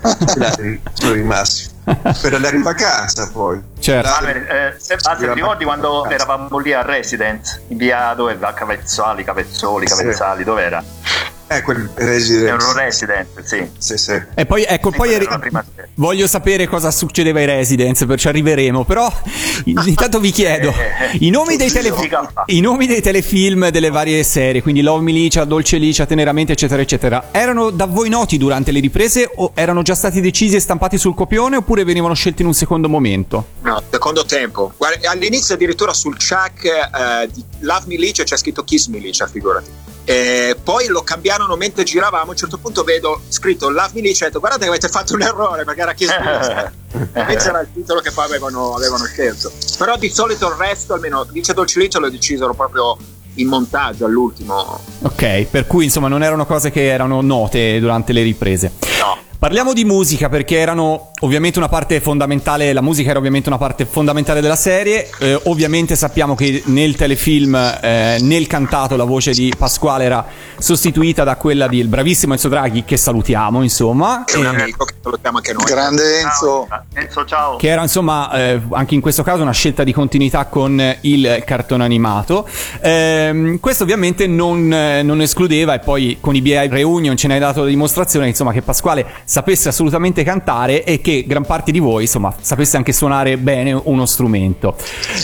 sono rimasti. Per andare in vacanza poi. Certo. Manuel, eh, Sebastiano, ti ricordi quando eravamo lì a Residence? In via dove? A Cavezzali, Cavezzoli, Sì. Cavezzali, dov'era? Eh, quel residente. Era un Resident, sì. Sì, sì. E poi, ecco, Sì, poi voglio sapere cosa succedeva ai Residence, perciò arriveremo. Però, intanto vi chiedo i nomi, dei tele- i nomi dei telefilm delle varie serie, quindi Love Milicia, Dolce Licia, Teneramente, eccetera, eccetera, erano da voi noti durante le riprese o erano già stati decisi e stampati sul copione oppure venivano scelti in un secondo momento? No, secondo tempo. Guarda, all'inizio addirittura sul Chuck eh, di Love Milicia c'è scritto Kiss Milicia, figurati. E poi lo cambiarono mentre giravamo. A un certo punto vedo scritto Love Me Lice. Ho detto guardate che avete fatto un errore perché era chiesto. Invece era il titolo che poi avevano, avevano scelto. Però di solito il resto, almeno Lice Dolce Lice, lo decisero proprio in montaggio all'ultimo. Ok, per cui insomma non erano cose che erano note durante le riprese. No. Parliamo di musica perché erano ovviamente una parte fondamentale, la musica era ovviamente una parte fondamentale della serie, eh, ovviamente sappiamo che nel telefilm, eh, nel cantato, la voce di Pasquale era sostituita da quella del bravissimo Enzo Draghi, che salutiamo insomma. È un Eh, amico che salutiamo anche noi. Grande Enzo. Enzo, ciao. che era insomma eh, anche in questo caso una scelta di continuità con il cartone animato. Ehm, questo ovviamente non, eh, non escludeva, e poi con i BI Reunion ce ne hai dato la dimostrazione, insomma, che Pasquale sapesse assolutamente cantare e che gran parte di voi, insomma, sapesse anche suonare bene uno strumento.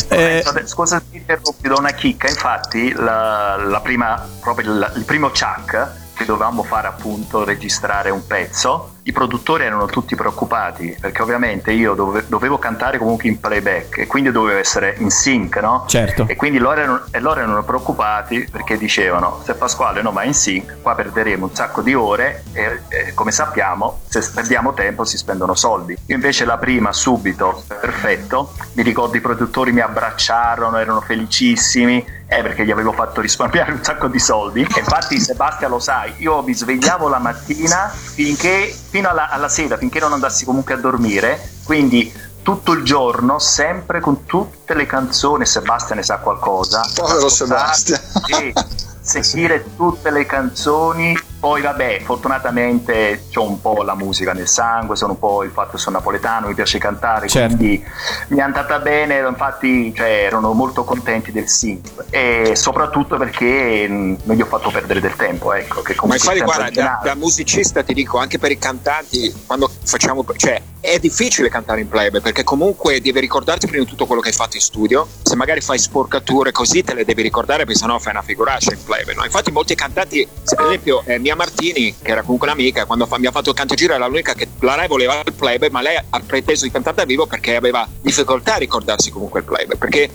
Eh, Scusa se ti interrompi, do una chicca. Infatti, la, la prima, proprio il, il primo chuck che dovevamo fare appunto registrare un pezzo, i produttori erano tutti preoccupati perché ovviamente io dove- dovevo cantare comunque in playback e quindi dovevo essere in sync, no? Certo. E quindi loro erano, e loro erano preoccupati perché dicevano se Pasquale non va in sync qua perderemo un sacco di ore e, e come sappiamo se perdiamo tempo si spendono soldi. Io invece la prima subito, perfetto, mi ricordo i produttori mi abbracciarono, erano felicissimi eh, perché gli avevo fatto risparmiare un sacco di soldi. E infatti, Sebastian lo sai, io mi svegliavo la mattina finché, fino alla, alla sera, finché non andassi comunque a dormire. Quindi tutto il giorno, sempre con tutte le canzoni. Sebastian ne sa qualcosa. Povero Sebastian. Sì, sentire tutte le canzoni. Poi, vabbè, fortunatamente ho un po' la musica nel sangue, sono un po' il fatto che sono napoletano, mi piace cantare, Certo. quindi mi è andata bene, infatti cioè, erano molto contenti del sync e soprattutto perché mh, non gli ho fatto perdere del tempo, ecco, che Ma comunque infatti, il tempo guarda, da, da musicista ti dico, anche per i cantanti, quando facciamo. cioè, è difficile cantare in playback perché comunque devi ricordarti prima di tutto quello che hai fatto in studio. Se magari fai sporcature così, te le devi ricordare, perché sennò fai una figuraccia in playback. No? Infatti, molti cantanti, se per esempio, eh, Mia Martini, che era comunque un'amica, quando fa- mi ha fatto il canto giro, era l'unica che la Rai voleva il playback, ma lei ha preteso di cantare dal vivo perché aveva difficoltà a ricordarsi comunque il playback. Perché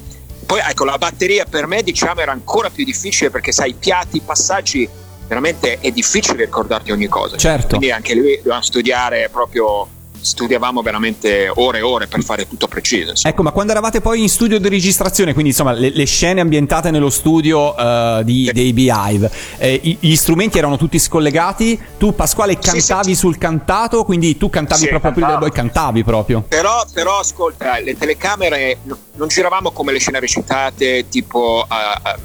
poi ecco, la batteria per me diciamo era ancora più difficile perché sai, i piatti, i passaggi, veramente è difficile ricordarti ogni cosa. Certo. Quindi anche lì dovevamo studiare proprio, studiavamo veramente ore e ore per fare tutto preciso. insomma. Ecco, ma quando eravate poi in studio di registrazione, quindi insomma le, le scene ambientate nello studio eh, di- dei Beehive, eh, gli strumenti erano tutti scollegati, tu Pasquale cantavi sul cantato, quindi tu cantavi Sì, proprio cantavo. boy, cantavi proprio. Però, però ascolta, le telecamere no- non giravamo come le scene recitate, tipo a- a-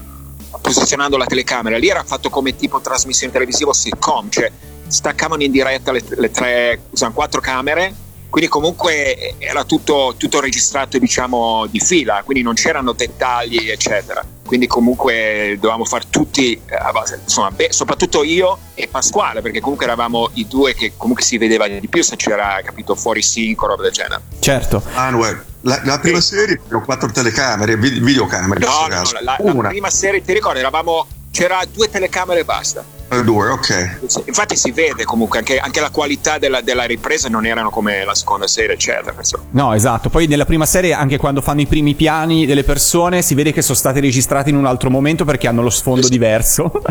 posizionando la telecamera, lì era fatto come tipo trasmissione televisiva sitcom, cioè staccavano in diretta le, le tre, usano quattro camere, quindi comunque era tutto, tutto registrato diciamo di fila, quindi non c'erano dettagli eccetera. Quindi comunque dovevamo fare tutti, eh, insomma, beh, soprattutto io e Pasquale, perché comunque eravamo i due che comunque si vedeva di più se c'era, capito, fuori sync o roba del genere. Certo. Manuel, la, la prima serie erano quattro telecamere, vi- videocamere in No, no, no, la, la prima serie, ti ricordi, eravamo, c'era due telecamere e basta. due, ok. Infatti si vede comunque anche, anche la qualità della, della ripresa non erano come la seconda serie, eccetera. No, esatto. Poi nella prima serie, anche quando fanno i primi piani delle persone, si vede che sono stati registrati in un altro momento perché hanno lo sfondo diverso. cioè,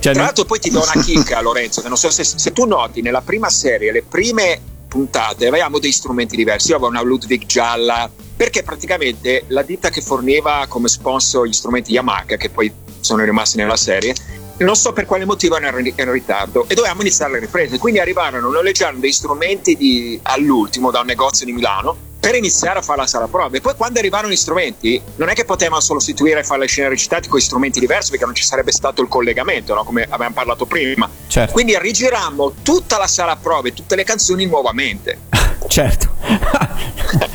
Tra non- l'altro poi ti do una chicca Lorenzo, che non so se, se tu noti nella prima serie, le prime puntate avevamo dei strumenti diversi, io avevo una Ludwig gialla, perché praticamente la ditta che forniva come sponsor gli strumenti Yamaha, che poi sono rimasti nella serie, non so per quale motivo erano in, ritardo e dovevamo iniziare le riprese, quindi arrivarono, noleggiarono dei strumenti di- all'ultimo da un negozio di Milano per iniziare a fare la sala prove. Poi quando arrivarono gli strumenti, non è che potevamo solo sostituire e fare le scene recitate con strumenti diversi perché non ci sarebbe stato il collegamento, no? come avevamo parlato prima. Certo. Quindi rigirammo tutta la sala prove, tutte le canzoni nuovamente. Certo.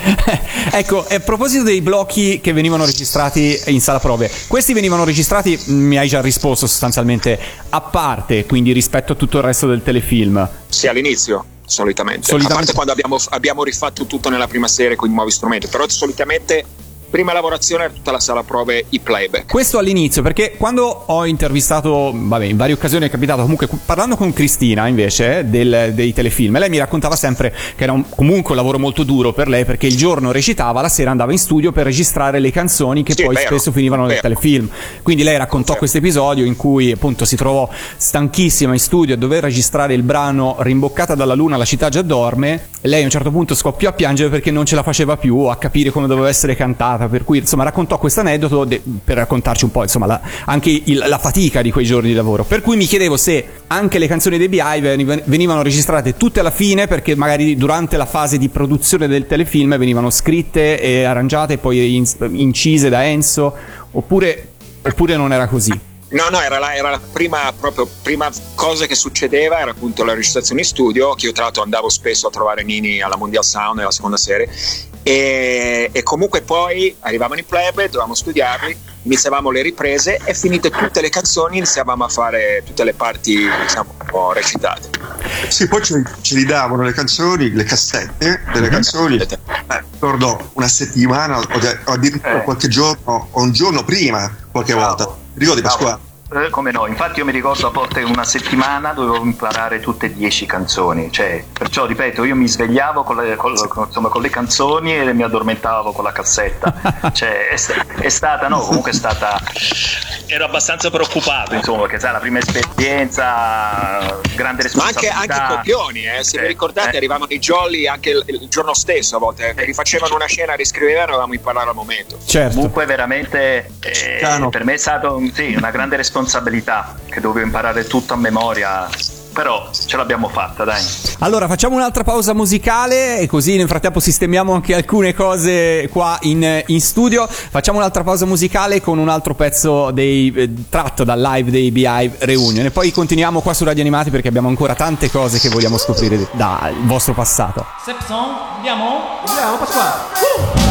ecco, a proposito dei blocchi che venivano registrati in sala prove, questi venivano registrati, mh, mi hai già risposto sostanzialmente, a parte, quindi rispetto a tutto il resto del telefilm. Sì, all'inizio, solitamente. Solitamente- A parte quando abbiamo, abbiamo rifatto tutto nella prima serie con i nuovi strumenti, però solitamente prima lavorazione era tutta la sala prove, i playback. Questo all'inizio, perché quando ho intervistato, vabbè, in varie occasioni è capitato, comunque parlando con Cristina invece del- dei telefilm, lei mi raccontava sempre che era un- comunque un lavoro molto duro per lei perché il giorno recitava, la sera andava in studio per registrare le canzoni che Sì, poi vero, spesso finivano nel vero. telefilm. Quindi lei raccontò questo episodio in cui appunto si trovò stanchissima in studio a dover registrare il brano Rimboccata dalla luna, la città già dorme. Lei a un certo punto scoppiò a piangere perché non ce la faceva più a capire come doveva essere cantata. Per cui insomma raccontò questo aneddoto de- per raccontarci un po' insomma la- anche il- la fatica di quei giorni di lavoro. Per cui mi chiedevo se anche le canzoni dei Beehive veni- venivano registrate tutte alla fine perché magari durante la fase di produzione del telefilm venivano scritte e arrangiate e poi in- incise da Enzo oppure, oppure non era così. No, no, era la, era la prima, proprio, prima cosa che succedeva, era appunto la registrazione in studio, che io tra l'altro andavo spesso a trovare Nini alla Mondial Sound nella seconda serie, e, e comunque poi arrivavano i playback, dovevamo studiarli, iniziavamo le riprese e finite tutte le canzoni iniziavamo a fare tutte le parti diciamo un po' recitate. Sì, poi ce, ce li davano le canzoni, le cassette delle canzoni, eh, ricordo una settimana o, addirittura qualche giorno o un giorno prima, qualche volta. Ricordi Pasquale? Eh, come no, infatti io mi ricordo a volte una settimana dovevo imparare tutte e dieci canzoni, cioè, perciò ripeto, io mi svegliavo con le, con- insomma, con le canzoni e mi addormentavo con la cassetta, cioè, è, è stata, no, comunque è stata, ero abbastanza preoccupato, insomma, perché sai, la prima esperienza, grande Ma anche, responsabilità. anche copioni, eh, se vi ricordate, arrivavano i jolly anche il, il giorno stesso a volte, eh, rifacevano una scena, riscrivevano e dovevamo imparare al momento. Certo. Comunque veramente eh, per me è stata sì, una grande responsabilità che dovevo imparare tutto a memoria, però ce l'abbiamo fatta, dai. Allora facciamo un'altra pausa musicale e così nel frattempo sistemiamo anche alcune cose qua in, in studio. Facciamo un'altra pausa musicale con un altro pezzo dei, eh, tratto dal live dei Beehive Reunion e poi continuiamo qua su Radio Animati perché abbiamo ancora tante cose che vogliamo scoprire dal vostro passato. Sepson, andiamo? Andiamo, Pasquale. Vorrei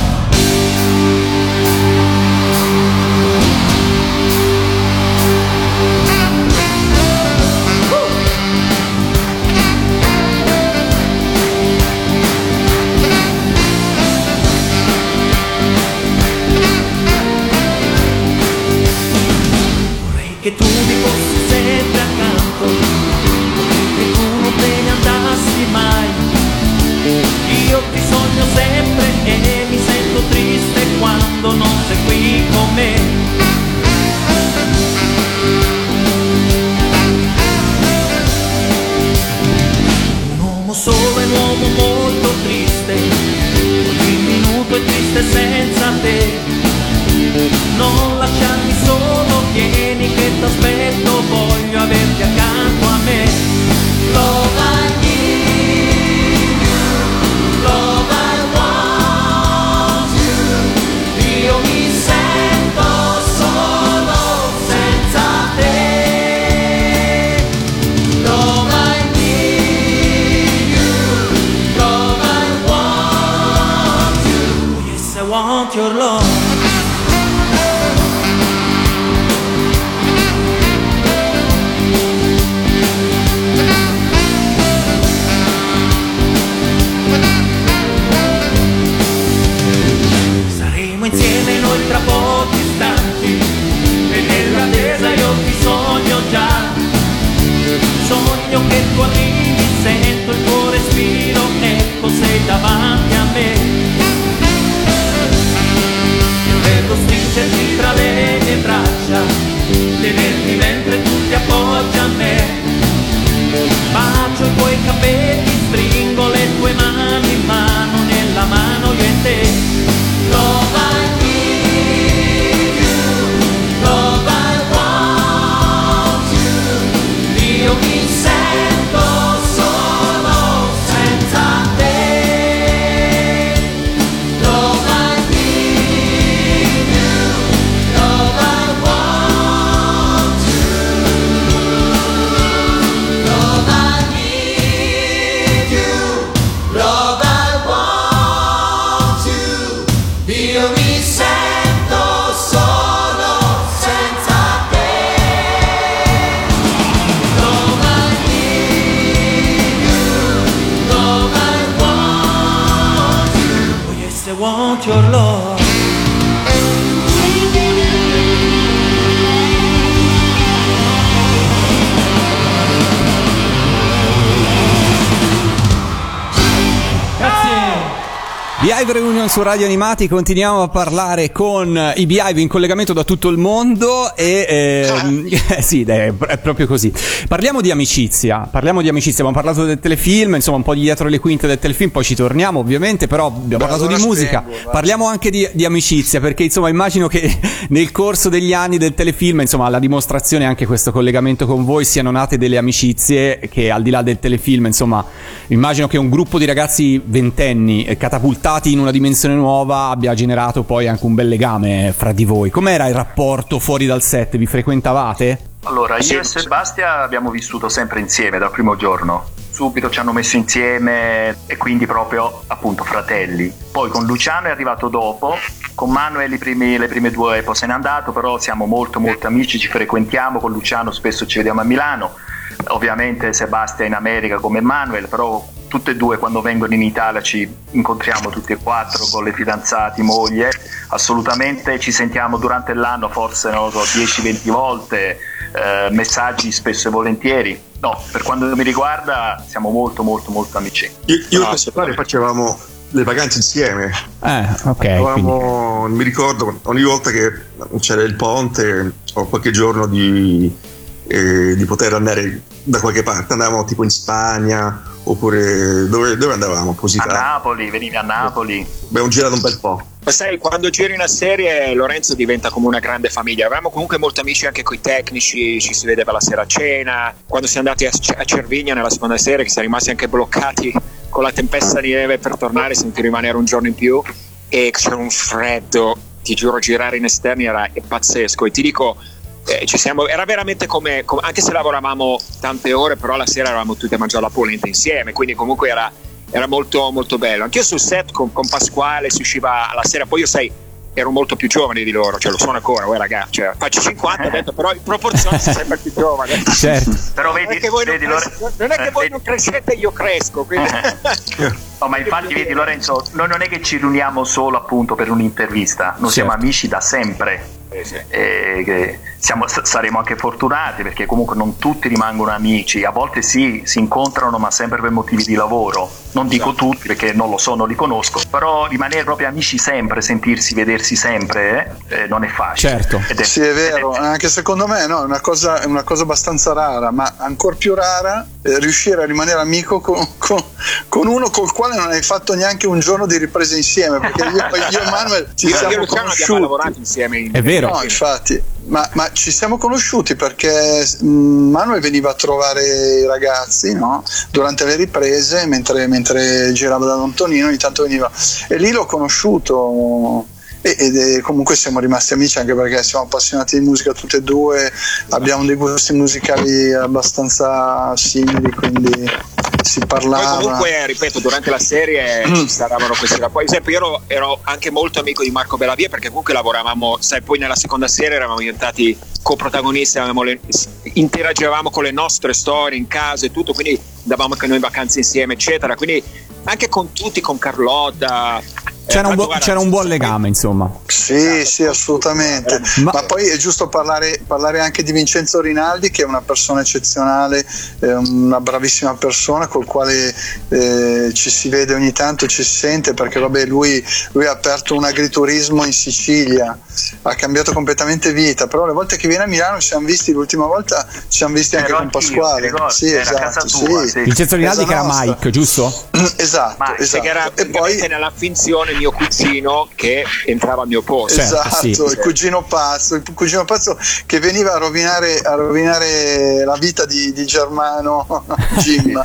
love I Beehive Reunion su Radio Animati, continuiamo a parlare con i Beehive in collegamento da tutto il mondo e ehm, eh, sì, è, è proprio così. Parliamo di amicizia, parliamo di amicizia, abbiamo parlato del telefilm, insomma un po' di dietro le quinte del telefilm, poi ci torniamo ovviamente, però abbiamo Beh, parlato allora di musica, spengo, va. parliamo anche di, di amicizia, perché insomma immagino che nel corso degli anni del telefilm, insomma alla dimostrazione anche questo collegamento con voi siano nate delle amicizie che al di là del telefilm, insomma immagino che un gruppo di ragazzi ventenni eh, catapultati in una dimensione nuova abbia generato poi anche un bel legame fra di voi. Com'era il rapporto fuori dal set? Vi frequentavate? Allora, io e Sebastia abbiamo vissuto sempre insieme dal primo giorno. Subito ci hanno messo insieme e quindi proprio appunto fratelli. Poi con Luciano è arrivato dopo, con Manuel i primi- le prime due poi se n'è andato, però siamo molto molto amici, ci frequentiamo, con Luciano spesso ci vediamo a Milano. Ovviamente Sebastia in America come Manuel, però tutte e due quando vengono in Italia ci incontriamo tutti e quattro con le fidanzate, moglie, assolutamente ci sentiamo durante l'anno forse non lo so 10-20 volte, eh, messaggi spesso e volentieri. No, per quanto mi riguarda siamo molto molto molto amici. Io, io e Stefano facevamo le vacanze insieme. Eh, ok. Avevamo- mi ricordo ogni volta che c'era il ponte o qualche giorno di, eh, di poter andare da qualche parte, andavamo tipo in Spagna oppure dove, dove andavamo? A Positano. Napoli, venivi a Napoli. Abbiamo girato un bel po'. Ma sai, quando giri una serie Lorenzo diventa come una grande famiglia. Avevamo comunque molti amici anche con i tecnici, ci si vedeva la sera a cena. Quando siamo andati a, a Cervigna nella seconda serie, che siamo rimasti anche bloccati con la tempesta di neve per tornare, dovuti rimanere un giorno in più e c'era un freddo. Ti giuro, girare in esterni era pazzesco. E ti dico, eh, ci siamo, era veramente come, come- anche se lavoravamo tante ore, però la sera eravamo tutti a mangiare la polenta insieme, quindi comunque era, era molto, molto bello. Anch'io sul set con, con Pasquale si usciva alla sera, poi io sai, ero molto più giovane di loro, cioè lo sono ancora, voi ragazzi, cioè, faccio 50, ho detto, però in proporzione sei sempre più giovane. Certo. Però Non è vedi, che voi non, vedi, cres- Lore- non è che eh, voi vedi- non crescete, io cresco. Quindi... No, ma infatti vedi Lorenzo, noi non è che ci riuniamo solo appunto per un'intervista, noi siamo Certo. amici da sempre. E che siamo- saremo anche fortunati perché comunque non tutti rimangono amici, a volte sì, si incontrano ma sempre per motivi di lavoro. Non dico tutti perché non lo so, non li conosco, però rimanere proprio amici sempre, sentirsi, vedersi sempre, eh, eh, non è facile. Certo. Ed è- Sì, è vero, anche secondo me no, è una cosa, è una cosa abbastanza rara, ma ancora più rara eh, riuscire a rimanere amico con, con- con uno col quale non hai fatto neanche un giorno di ripresa insieme, perché io, io e Manuel ci Io, io siamo abbiamo conosciuti. lavorato insieme. In, È vero. No, infatti, ma, ma ci siamo conosciuti perché mh, Manuel veniva a trovare i ragazzi no? durante le riprese, mentre, mentre girava da Don Tonino, ogni tanto veniva. E lì l'ho conosciuto. e- Ed è- comunque siamo rimasti amici anche perché siamo appassionati di musica tutti e due, abbiamo dei gusti musicali abbastanza simili, quindi si Poi parlava. comunque, ripeto, durante la serie ci saravano questi rapporti. Per esempio, io ero, ero anche molto amico di Marco Bellavia perché comunque lavoravamo, sai, poi nella seconda serie eravamo diventati coprotagonisti, le- interagivamo con le nostre storie in casa e tutto, quindi davamo anche noi vacanze insieme, eccetera. Quindi anche con tutti, con Carlotta. Eh, C'era un, buo- guarda, c'era un buon legame, insomma. Sì, sì, assolutamente. Ma, poi è giusto parlare, parlare anche di Vincenzo Rinaldi, che è una persona eccezionale, è una bravissima persona col quale eh, ci si vede ogni tanto, ci si sente, perché vabbè, lui, lui ha aperto un agriturismo in Sicilia, ha cambiato completamente vita, però le volte che viene a Milano ci siamo visti, l'ultima volta ci siamo visti anche con Pasquale. ti ricordi? Sì, Era esatto, tua, sì. sì. Vincenzo Rinaldi che era. Mike, giusto? Esatto, Ma esatto. che era E poi nella finzione mio cugino che entrava al mio posto. esatto, sì. il cugino pazzo, il cugino pazzo che veniva a rovinare, a rovinare la vita di, di Germano Jim,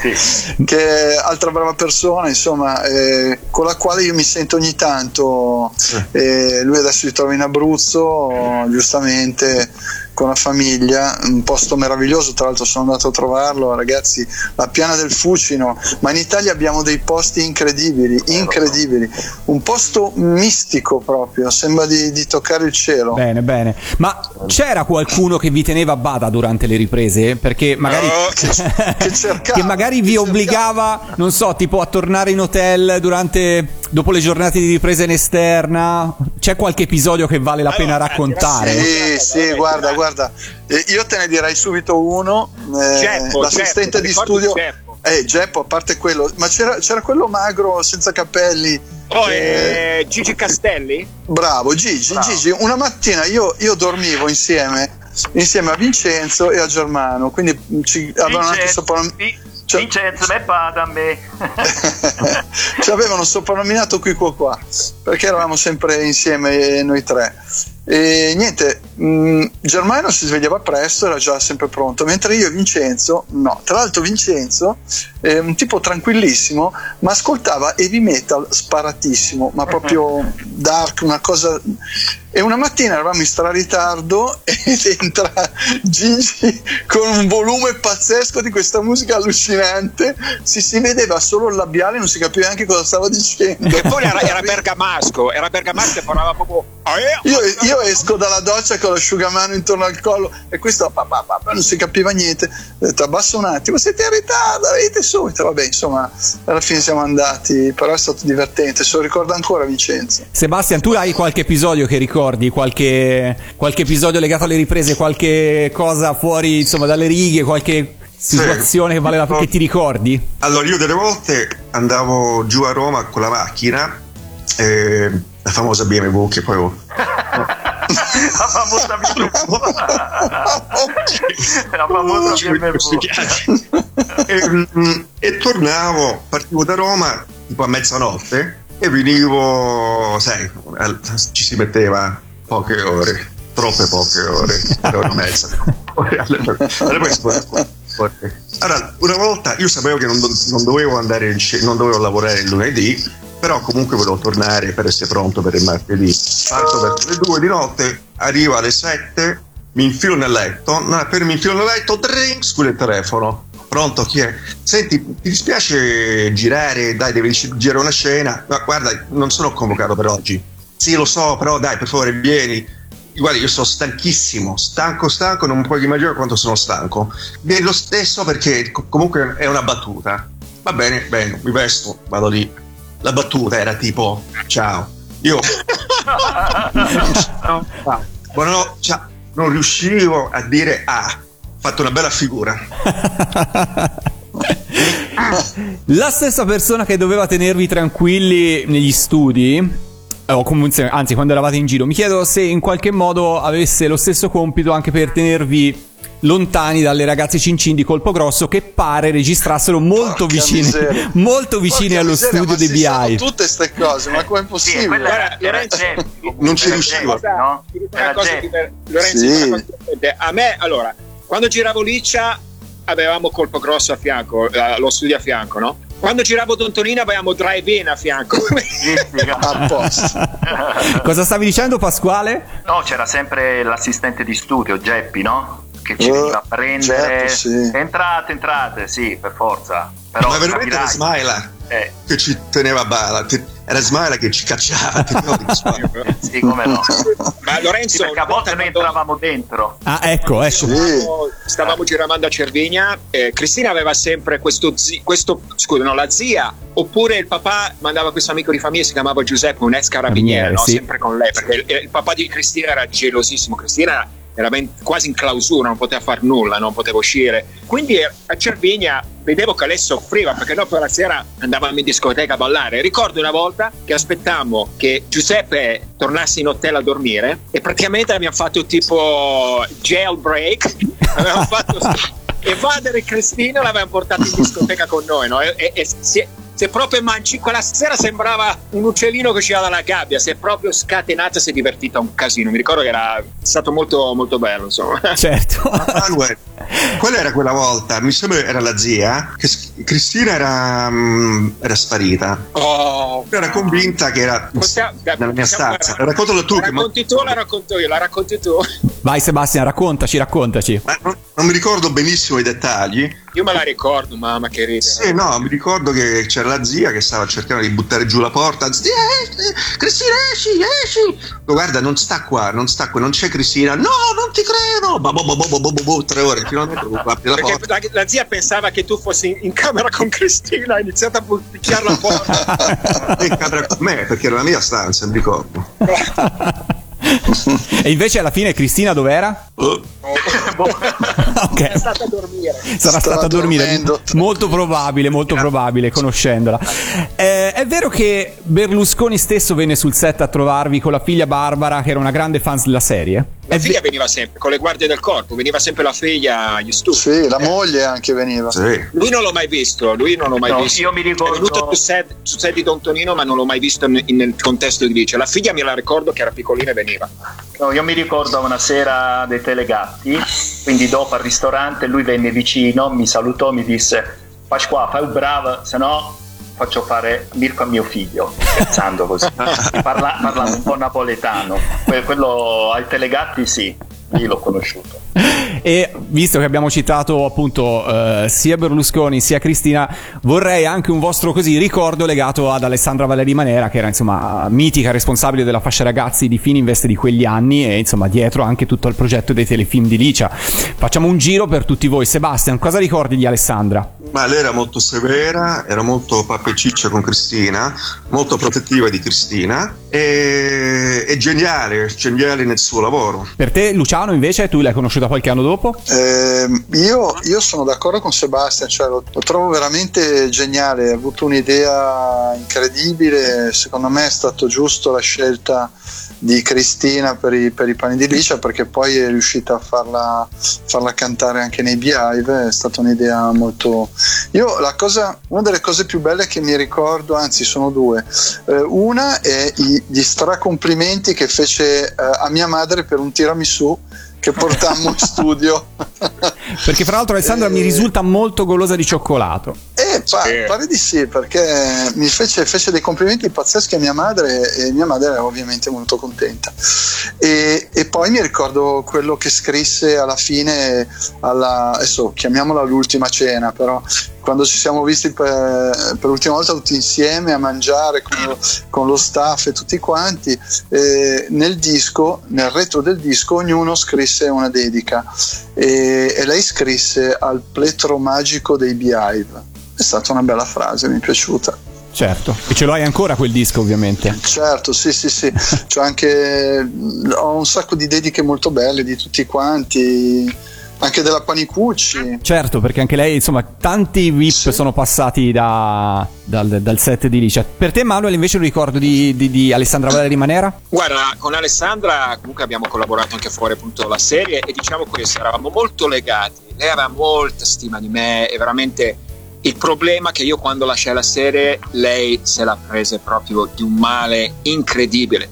che è altra brava persona, insomma, eh, con la quale io mi sento ogni tanto. Eh, lui adesso si trova in Abruzzo, giustamente. Con la famiglia, un posto meraviglioso. Tra l'altro, sono andato a trovarlo, ragazzi. La piana del Fucino, ma in Italia abbiamo dei posti incredibili, incredibili. Un posto mistico proprio, sembra di, di toccare il cielo. Bene, bene. Ma c'era qualcuno che vi teneva a bada durante le riprese? Perché magari, Oh, che, che cercava, che magari vi obbligava, non so, tipo a tornare in hotel durante, dopo le giornate di ripresa in esterna? C'è qualche episodio che vale la pena raccontare? Sì, sì, guarda, guarda, eh, io te ne direi subito uno. eh, Geppo, l'assistente Geppo, di studio. Geppo? Eh, Geppo, a parte quello, ma c'era, c'era quello magro senza capelli. Oh, eh, Gigi Castelli? Bravo, Gigi, Bravo. Gigi. Una mattina io, io dormivo insieme, insieme a Vincenzo e a Germano, quindi ci avevano anche soprannominato. Vincenzo, me pada a me. ci avevano soprannominato qui qua qua perché eravamo sempre insieme noi tre e niente mh, Germano si svegliava presto era già sempre pronto mentre io e Vincenzo no tra l'altro Vincenzo è un tipo tranquillissimo ma ascoltava heavy metal sparatissimo ma proprio dark una cosa e una mattina eravamo in straritardo ed entra Gigi con un volume pazzesco di questa musica allucinante si, si vedeva solo il labiale non si capiva neanche cosa stava dicendo Che poi era, era bergamasco, era bergamasco e parlava proprio. io, io esco dalla doccia con l'asciugamano intorno al collo e questo pa, pa, pa, pa, non si capiva niente. Ho detto abbassa un attimo, siete in ritardo, venite subito. Vabbè, insomma, alla fine siamo andati, però è stato divertente. Se lo ricorda ancora Vincenzo. Sebastian, tu hai qualche episodio che ricordi? Qualche, qualche episodio legato alle riprese? Qualche cosa fuori insomma dalle righe? Qualche situazione che vale la pena che ti ricordi? Allora, io delle volte andavo giù a Roma con la macchina, eh, la famosa BMW che poi ho. La famosa BMW. La famosa BMW. e, mm, e tornavo, partivo da Roma tipo a mezzanotte e venivo, sai, ci si metteva poche ore, troppe poche ore, un'ora e mezza. Allora una volta io sapevo che non, do- non dovevo andare in non dovevo lavorare il lunedì, però comunque volevo tornare per essere pronto per il martedì. Parto verso le due di notte, arrivo alle 7, mi infilo nel letto, no, per mi infilo nel letto, drink, scusa il telefono. Pronto, chi è? Senti, ti dispiace girare? Dai, devi girare una scena. Ma guarda, non sono convocato per oggi. Sì, lo so, però dai, per favore, vieni. Guarda, io sono stanchissimo, stanco, stanco, non puoi immaginare quanto sono stanco. Vieni lo stesso perché co- comunque è una battuta. Va bene, bene, mi vesto, vado lì. La battuta era tipo, ciao. Io... Buonanotte, ciao. Non riuscivo a dire ah. Fatto una bella figura. La stessa persona che doveva tenervi tranquilli negli studi, eh, o comunque, anzi, quando eravate in giro, mi chiedo se in qualche modo avesse lo stesso compito anche per tenervi lontani dalle ragazze cincin di colpo grosso che pare registrassero molto Porca vicine, miseria. molto vicine Porca allo miseria, studio dei sanno BI. tutte queste cose, ma com'è possibile? quella era, era Geppi, Non ci riuscivo. No? Una Era cosa Geppi. diver- Lorenzo, Sì. cosa divertente. a me, allora, quando giravo Liccia avevamo Colpo Grosso a fianco, eh, lo studio a fianco, no? Quando giravo Don Tonino avevamo Drive-In a fianco. A posto. Cosa stavi dicendo, Pasquale? No, c'era sempre l'assistente di studio, Geppi, no? Che ci Eh, veniva a prendere. certo, sì. Entrate, entrate, sì, per forza. Però Ma veramente era Smaila Eh, che ci teneva a bala. Era Smaila che ci cacciava. sì, come no. Ma Lorenzo, Sì, perché a volte noi quando- entravamo dentro. Ah, ecco, ecco. stavamo, stavamo giramando a Cervigna, eh, Cristina aveva sempre questo, zi- questo scusa, no, la zia, oppure il papà mandava questo amico di famiglia, si chiamava Giuseppe, un ex carabiniere, Carabiniere, no? sì. sempre con lei, perché il, il papà di Cristina era gelosissimo, Cristina era ben- quasi in clausura, non poteva fare nulla, non poteva uscire. Quindi eh, a Cervigna vedevo che lei soffriva perché dopo la sera andavamo in discoteca a ballare. Ricordo una volta che aspettammo che Giuseppe tornasse in hotel a dormire e praticamente abbiamo fatto tipo jailbreak. Avevamo fatto evadere Cristina l'avevamo portata in discoteca con noi no? e, e- e si, è, è proprio manci quella sera sembrava un uccellino che usciva dalla gabbia si è proprio scatenata si è divertita un casino mi ricordo che era stato molto molto bello insomma Certo. Manuel, qual era quella volta? Mi sembra era la zia. Che Cristina era, mm, era sparita. oh, Era convinta che era Possiamo- nella mia stanza. Raccontalo tu. la racconti tu o la racconto io la racconti tu Vai, Sebastian, raccontaci, raccontaci. ma non, non mi ricordo benissimo i dettagli. Io me la ricordo mamma che ride Sì, no, mi ricordo che c'era la zia che stava cercando di buttare giù la porta. Zia, eh, Cristina, esci, esci. Guarda, non sta qua, non sta qua, non c'è Cristina. No, non ti credo. Bo, bo, bo, bo, bo, bo, bo, tre ore, finalmente apri la perché porta. la, la zia pensava che tu fossi in, camera con Cristina ha iniziato a picchiare la porta in camera con me, perché era la mia stanza, mi ricordo. E invece alla fine Cristina dov'era? Oh, Ok. È stata a dormire. Sarà stata a dormire. Molto probabile, molto probabile, conoscendola. Eh, è vero che Berlusconi stesso venne sul set a trovarvi con la figlia Barbara, che era una grande fan della serie? La figlia veniva sempre con le guardie del corpo, veniva sempre la figlia agli studi. Sì, la moglie anche veniva. Lui non l'ho mai visto, lui non l'ho mai No, visto. io mi ricordo- È venuto sul set, sul set di Don Tonino, ma non l'ho mai visto in- nel contesto di Lice. La figlia me la ricordo che era piccolina e veniva. No, io mi ricordo una sera dei Telegatti, quindi dopo al ristorante lui venne vicino, mi salutò, mi disse Pasqua, fai un bravo, se no faccio fare Mirko a mio figlio, scherzando così. Parla- un po' napoletano. Que- quello ai Telegatti sì, io l'ho conosciuto. E visto che abbiamo citato appunto eh, sia Berlusconi sia Cristina, vorrei anche un vostro così ricordo legato ad Alessandra Valeri Manera, che era insomma mitica responsabile della fascia ragazzi di Fininvest di quegli anni e insomma dietro anche tutto il progetto dei telefilm di Licia. Facciamo un giro per tutti voi. Sebastian, cosa ricordi di Alessandra? Ma lei era molto severa, era molto pappeciccia con Cristina, molto protettiva di Cristina e, e geniale, geniale nel suo lavoro. Per te, Luciano, invece, tu l'hai conosciuta qualche anno dopo? Ehm, io, io sono d'accordo con Sebastian, cioè lo, lo trovo veramente geniale, ha avuto un'idea incredibile, secondo me è stato giusto la scelta di Cristina per i, per i pani di Licia perché poi è riuscita a farla, farla cantare anche nei Beehive, è stata un'idea molto... Io la cosa, una delle cose più belle che mi ricordo, anzi sono due, Eh, una è i- gli stracomplimenti che fece eh, a mia madre per un tiramisù che portammo in studio. Perché fra l'altro Alessandra mi risulta molto golosa di cioccolato. Eh, pa- pare di sì, perché mi fece, fece dei complimenti pazzeschi a mia madre e mia madre era ovviamente molto contenta. E, e poi mi ricordo quello che scrisse alla fine, alla, adesso chiamiamola l'ultima cena, però quando ci siamo visti per, per l'ultima volta tutti insieme a mangiare con lo, con lo staff e tutti quanti, eh, nel disco, nel retro del disco, ognuno scrisse una dedica e, e lei scrisse al pletro magico dei Beehive. È stata una bella frase, mi è piaciuta. Certo. E ce lo hai ancora quel disco, ovviamente. Certo, sì, sì, sì. C'ho anche ho un sacco di dediche molto belle di tutti quanti, anche della Panicucci. Certo, perché anche lei, insomma, tanti VIP sono passati da- dal, dal set di Licia. Per te, Manuel, invece, un ricordo di, di- di Alessandra Valeri Manera? Guarda, con Alessandra comunque abbiamo collaborato anche fuori appunto la serie e diciamo questo, eravamo molto legati, lei aveva molta stima di me e veramente il problema è che io quando lasciai la serie lei se la prese proprio di un male incredibile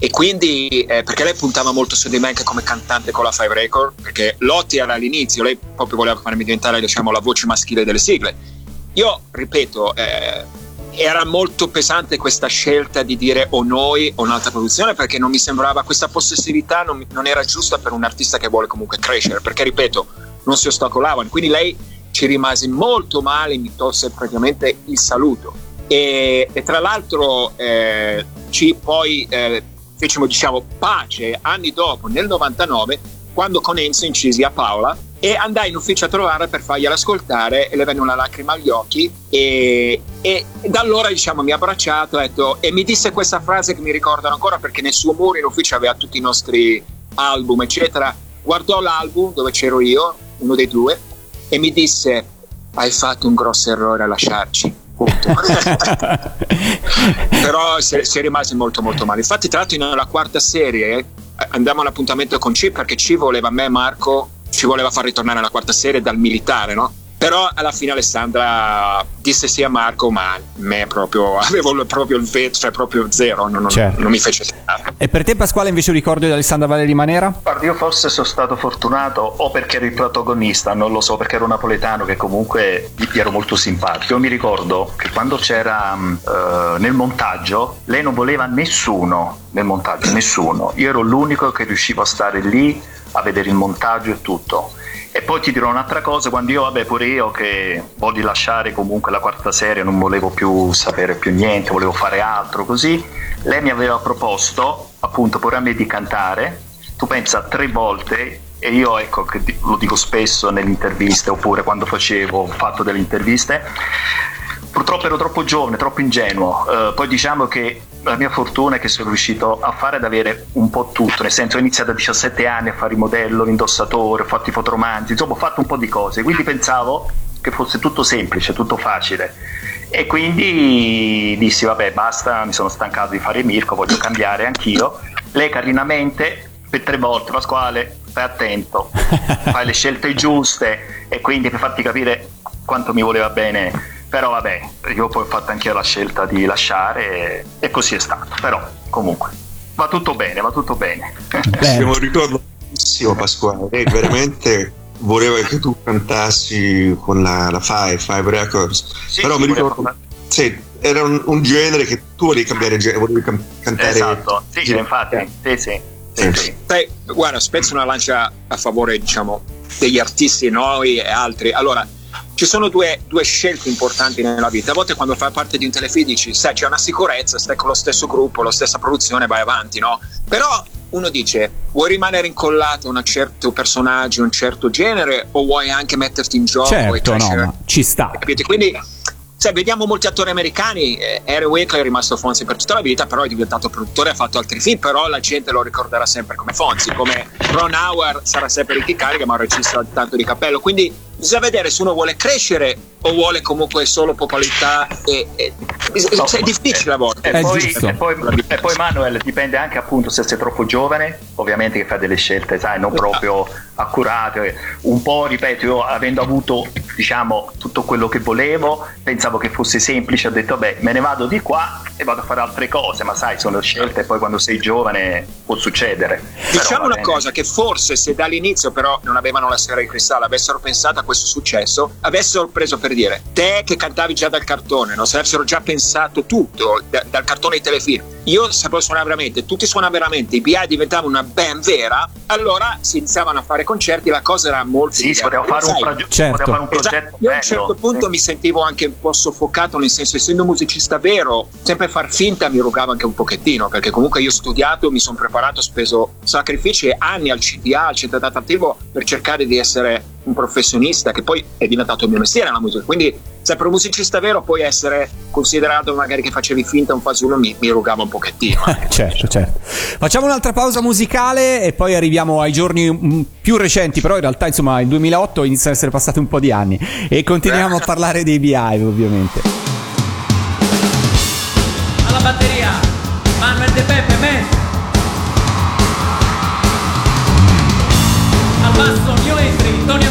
e quindi eh, perché lei puntava molto su di me anche come cantante con la Five Record perché Lotti era all'inizio, lei proprio voleva farmi diventare diciamo la voce maschile delle sigle. Io ripeto eh, era molto pesante questa scelta di dire o noi o un'altra produzione perché non mi sembrava questa possessività non, non era giusta per un artista che vuole comunque crescere perché ripeto non si ostacolavano. Quindi lei ci rimase molto male mi tolse praticamente il saluto. E, e tra l'altro eh, ci poi eh, fecimo diciamo pace anni dopo nel 99 quando con Enzo incisi a Paola e andai in ufficio a trovarla per fargliela ascoltare e le venne una lacrima agli occhi e, e da allora diciamo mi ha abbracciato detto, e mi disse questa frase che mi ricordano ancora perché nel suo muro in ufficio aveva tutti i nostri album eccetera. Guardò l'album dove c'ero io uno dei due e mi disse hai fatto un grosso errore a lasciarci punto però si, si è rimasi molto molto male infatti tra l'altro nella quarta serie eh, andiamo all'appuntamento con C perché C voleva me Marco ci voleva far ritornare alla quarta serie dal militare no? Però alla fine Alessandra disse sì a Marco ma me proprio avevo il- proprio il veto cioè proprio zero non, non- Certo. non mi fece stare E per te, Pasquale, invece, un ricordo di Alessandra Valeri Manera? Guarda, io forse sono stato fortunato o perché ero il protagonista, non lo so, perché ero napoletano che comunque gli ero molto simpatico. Io mi ricordo che quando c'era eh, nel montaggio, lei non voleva nessuno nel montaggio, nessuno. Io ero l'unico che riuscivo a stare lì a vedere il montaggio e tutto. E poi ti dirò un'altra cosa, quando io, vabbè, pure io che voglio lasciare comunque la quarta serie, non volevo più sapere più niente, volevo fare altro così, lei mi aveva proposto, appunto, pure a me di cantare, tu pensa tre volte, e io ecco che di- lo dico spesso nelle interviste, oppure quando facevo, ho fatto delle interviste, purtroppo ero troppo giovane, troppo ingenuo. Eh, poi diciamo che la mia fortuna è che sono riuscito a fare ad avere un po' tutto, nel senso ho iniziato a 17 anni a fare il modello, l'indossatore, ho fatto i fotoromanzi, insomma ho fatto un po' di cose, quindi pensavo che fosse tutto semplice, tutto facile. E quindi dissi vabbè basta, mi sono stancato di fare Mirko, voglio cambiare anch'io. Lei carinamente per tre volte, Pasquale, stai attento, fai le scelte giuste e quindi per farti capire quanto mi voleva bene. Però vabbè, io poi ho fatto anche io la scelta di lasciare e, e così è stato. Però comunque va tutto bene, va tutto bene. Sì, un ricordo bellissimo Pasquale, lei veramente voleva che tu cantassi con la, la Five, Five Records, Sì, però sì, mi ricordo, sì, era un, un genere che tu volevi cambiare genere, volevi cam- cantare... Esatto, sì, sì, infatti, sì, sì. sì, sì. Sai, guarda, spezzo una lancia a favore, diciamo, degli artisti, noi e altri. Allora, ci sono due, due scelte importanti nella vita. A volte quando fai parte di un telefilm dici, sai, c'è una sicurezza, stai con lo stesso gruppo, la stessa produzione, vai avanti, no? Però uno dice, vuoi rimanere incollato a un certo personaggio, un certo genere, o vuoi anche metterti in gioco Certo, no, ma ci sta. Capite? Quindi sai, vediamo molti attori americani. Eh, Harry Winkler è rimasto Fonzi per tutta la vita, però è diventato produttore, ha fatto altri film, però la gente lo ricorderà sempre come Fonzi, come Ron Howard sarà sempre Ricky Carica, ma un regista tanto di cappello. Quindi bisogna vedere se uno vuole crescere o vuole comunque solo popolarità. E, e- è difficile a volte. E poi, e, poi, e poi, Manuel dipende anche appunto se sei troppo giovane, ovviamente che fai delle scelte, sai, non proprio accurate. Un po', ripeto, io avendo avuto diciamo tutto quello che volevo, pensavo che fosse semplice, ho detto beh, me ne vado di qua e vado a fare altre cose, ma sai, sono scelte e poi quando sei giovane può succedere. Diciamo una bene. cosa che forse se dall'inizio però non avevano la sfera di cristallo, avessero pensato a questo successo, avessero preso per dire te che cantavi già dal cartone, non se avessero già pensato tutto da- dal cartone ai telefilm, io sapevo suonare veramente, tutti suonavano veramente, i BI diventavano una band vera, allora si iniziavano a fare concerti, la cosa era molto Sì, si poteva fare un Sai, proge- Certo. fare un Esatto. progetto Io a un certo punto mi sentivo anche un po' soffocato, nel senso, essendo musicista vero, sempre far finta mi rogava anche un pochettino, perché comunque io ho studiato, mi sono preparato, ho speso sacrifici e anni al CTA, al centro attivo, per cercare di essere un professionista, che poi è diventato il mio mestiere la musica. Quindi, se per un musicista vero puoi essere considerato magari che facevi finta un fasullo, mi, mi rogava un pochettino. Certo, certo. Facciamo un'altra pausa musicale e poi arriviamo ai giorni mm, più recenti, però in realtà insomma il 2008 inizia ad essere passati un po' di anni e continuiamo a parlare dei Beehive ovviamente. Alla batteria, Manuel De Pepe, man. Al basso, New Entry, Tony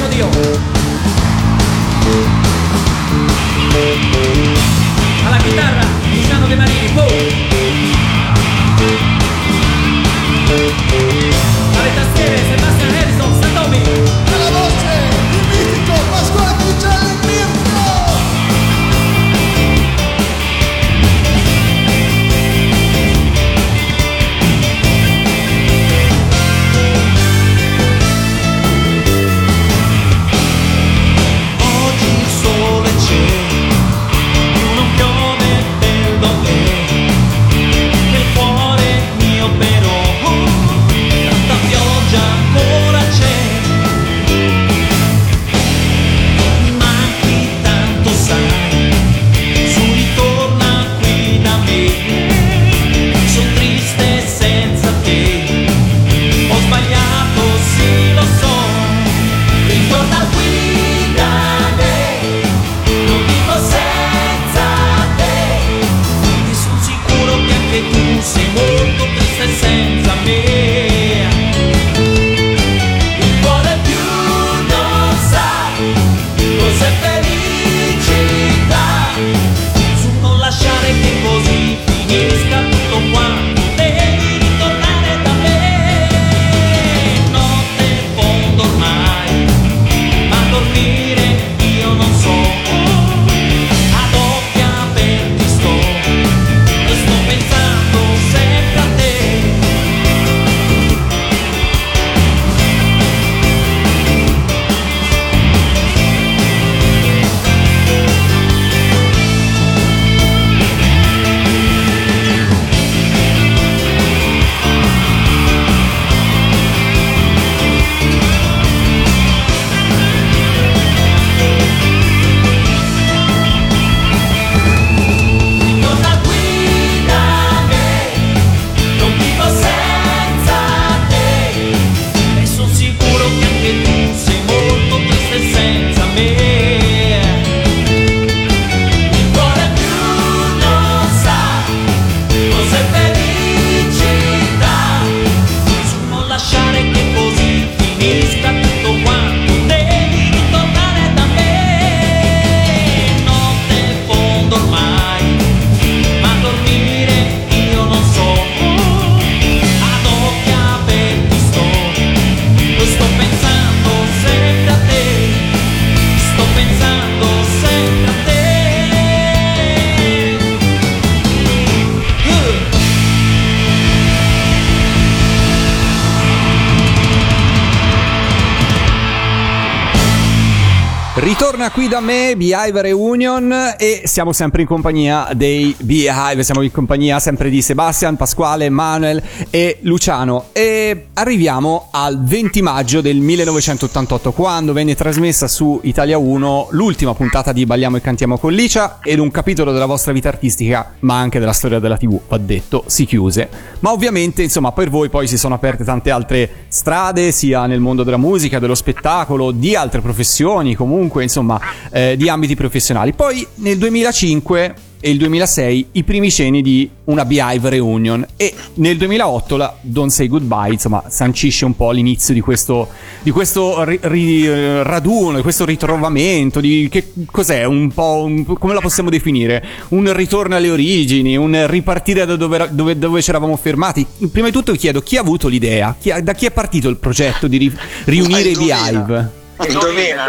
ritorna qui da me Beehive Reunion e siamo sempre in compagnia dei Beehive, siamo in compagnia sempre di Sebastian, Pasquale, Manuel e Luciano e arriviamo al 20 maggio del 1988 quando venne trasmessa su Italia 1 l'ultima puntata di Balliamo e Cantiamo con Licia ed un capitolo della vostra vita artistica ma anche della storia della tv, va detto, si chiuse. Ma ovviamente insomma per voi poi si sono aperte tante altre strade sia nel mondo della musica, dello spettacolo, di altre professioni comunque insomma eh, di ambiti professionali. Poi nel 2005 e il 2006 i primi cenni di una Beehive Reunion e nel 2008 la Don't Say Goodbye insomma sancisce un po' l'inizio di questo, di questo ri- ri- raduno, di questo ritrovamento, di che cos'è un po' un- come la possiamo definire? Un ritorno alle origini, un ripartire da dove, dove, dove ci eravamo fermati. Prima di tutto vi chiedo chi ha avuto l'idea, Chi ha- da chi è partito il progetto di ri- riunire i Beehive? Indovina.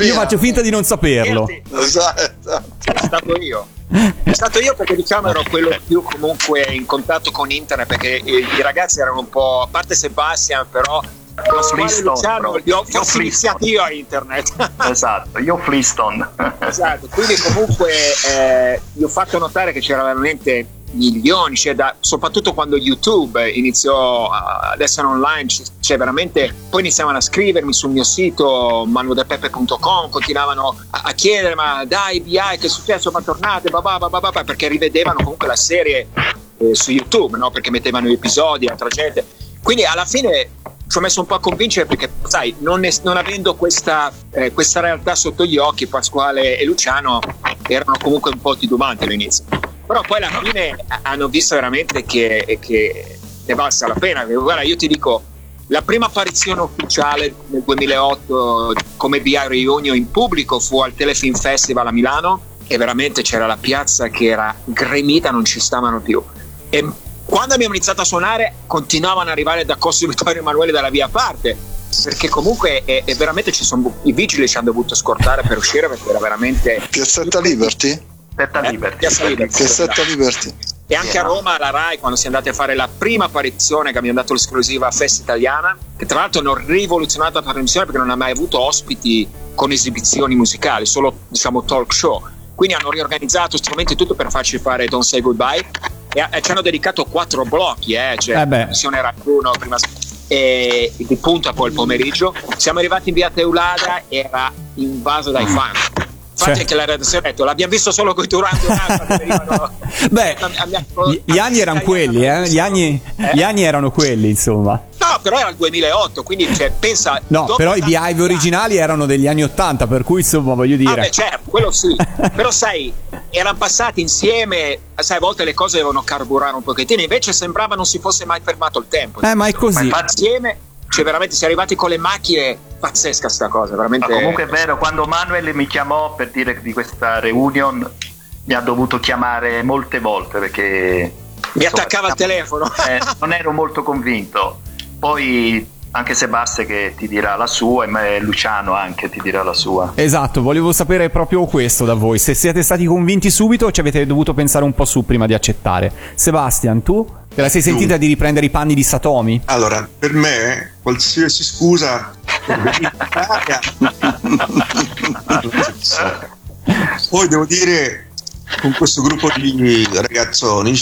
Io faccio finta di non saperlo. Esatto. È stato io. È stato io perché diciamo ero quello più comunque in contatto con internet perché i ragazzi erano un po', a parte Sebastian però E Flintstone, Luciano Io io a internet. Esatto, io Flintstone. esatto, quindi comunque eh, gli ho fatto notare che c'era veramente milioni, cioè da- soprattutto quando YouTube iniziò a- ad essere online, cioè veramente poi iniziavano a scrivermi sul mio sito manueldepepe.com, continuavano a, a chiedere ma dai BI che è successo, ma tornate, babà, babà, babà, perché rivedevano comunque la serie eh, su YouTube, no? perché mettevano gli episodi, altra gente. Quindi alla fine ci ho messo un po' a convincere perché, sai, non, es- non avendo questa, eh, questa realtà sotto gli occhi, Pasquale e Luciano erano comunque un po' titubanti all'inizio. Però poi alla fine ha- hanno visto veramente che, che ne valsa la pena. Guarda, io ti dico, la prima apparizione ufficiale nel 2008 come BI Reunion in pubblico fu al Telefilm Festival a Milano e veramente c'era la piazza che era gremita, non ci stavano più. E quando abbiamo iniziato a suonare continuavano ad arrivare da Costo Vittorio Emanuele dalla via a parte perché comunque è, è veramente ci sono i vigili ci hanno dovuto scortare per uscire perché era veramente Piazzetta Liberty? Piazza Liberty. Piazza Liberty. Piazzetta Liberty. E anche a Roma, alla Rai, quando siamo andati a fare la prima apparizione che abbiamo dato l'esclusiva a Festa Italiana, che tra l'altro hanno rivoluzionato la trasmissione perché non ha mai avuto ospiti con esibizioni musicali, solo diciamo talk show. Quindi hanno riorganizzato strumenti e tutto per farci fare Don't Say Goodbye e, e ci hanno dedicato quattro blocchi, eh, cioè Eh la missione Rai 1 prima e di punta poi il pomeriggio. Siamo arrivati in via Teulada, era invaso dai fan. Infatti Cioè. anche la redazione ha detto l'abbiamo visto solo con i Durante Beh, gli, gli anni erano quelli, eh? Gli anni, gli anni erano quelli, insomma. No, però era il 2008, quindi cioè, pensa... No, però i Beehive originali erano degli anni 80, per cui insomma voglio Ah, dire. beh, certo, quello sì. Però sai, erano passati insieme, sai, a volte le cose devono carburare un pochettino, invece sembrava non si fosse mai fermato il tempo. Eh, ma è così. insieme, cioè veramente si è arrivati con le macchine, pazzesca sta cosa, veramente. Ma comunque è vero, quando Manuel mi chiamò per dire di questa reunion, mi ha dovuto chiamare molte volte perché Mi attaccava al telefono. eh, non ero molto convinto. Poi anche Sebastian che ti dirà la sua e Luciano anche ti dirà la sua. Esatto, volevo sapere proprio questo da voi. Se siete stati convinti subito o ci avete dovuto pensare un po' su prima di accettare. Sebastian, tu? Te la sei sentita di riprendere i panni di Satomi? Allora, per me, qualsiasi scusa. Poi devo dire, con questo gruppo di ragazzoni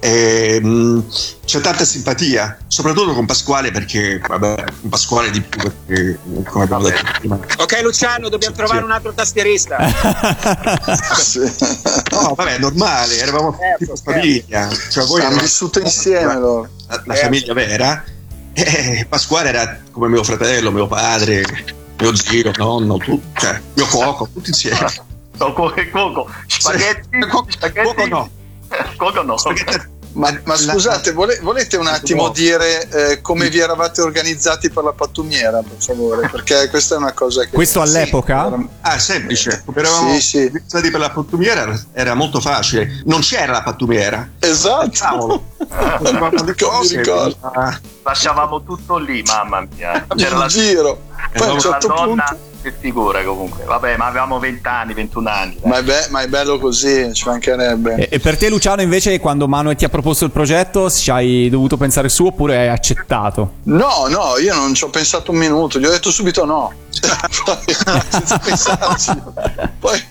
ehm, c'è tanta simpatia, soprattutto con Pasquale, perché, vabbè, con Pasquale di più, perché, come abbiamo detto prima. Ok, Luciano, dobbiamo trovare un altro tastierista. No, vabbè, è normale, eravamo tipo famiglia. Cioè, voi eravate- vissuto insieme loro. La, la famiglia vera. E Pasquale era come mio fratello, mio padre, mio zio, nonno, tu, cioè, mio cuoco, tutti insieme. Coco e Coco, spaghetti, spaghetti. Coco no. Coco no. Ma, ma scusate, vole- volete un attimo dire eh, come vi eravate organizzati per la pattumiera, per favore? Perché questa è una cosa che. Questo all'epoca? Ah, semplice. Come eravamo Sì, sì. organizzati per la pattumiera era, molto facile. Non c'era la pattumiera. Esatto. Cose, ricordo. Lasciavamo tutto lì, mamma mia. C'era In la, giro. Poi a un c'era certo la donna punto. Che figura comunque. Vabbè, ma avevamo 20 anni, 21 anni. Ma è, be- ma è bello così, ci mancherebbe. E, e per te, Luciano, invece, quando Manuel ti ha proposto il progetto, ci hai dovuto pensare su oppure hai accettato? No, no, io non ci ho pensato un minuto, gli ho detto subito no. Poi, senza pensarci. Poi,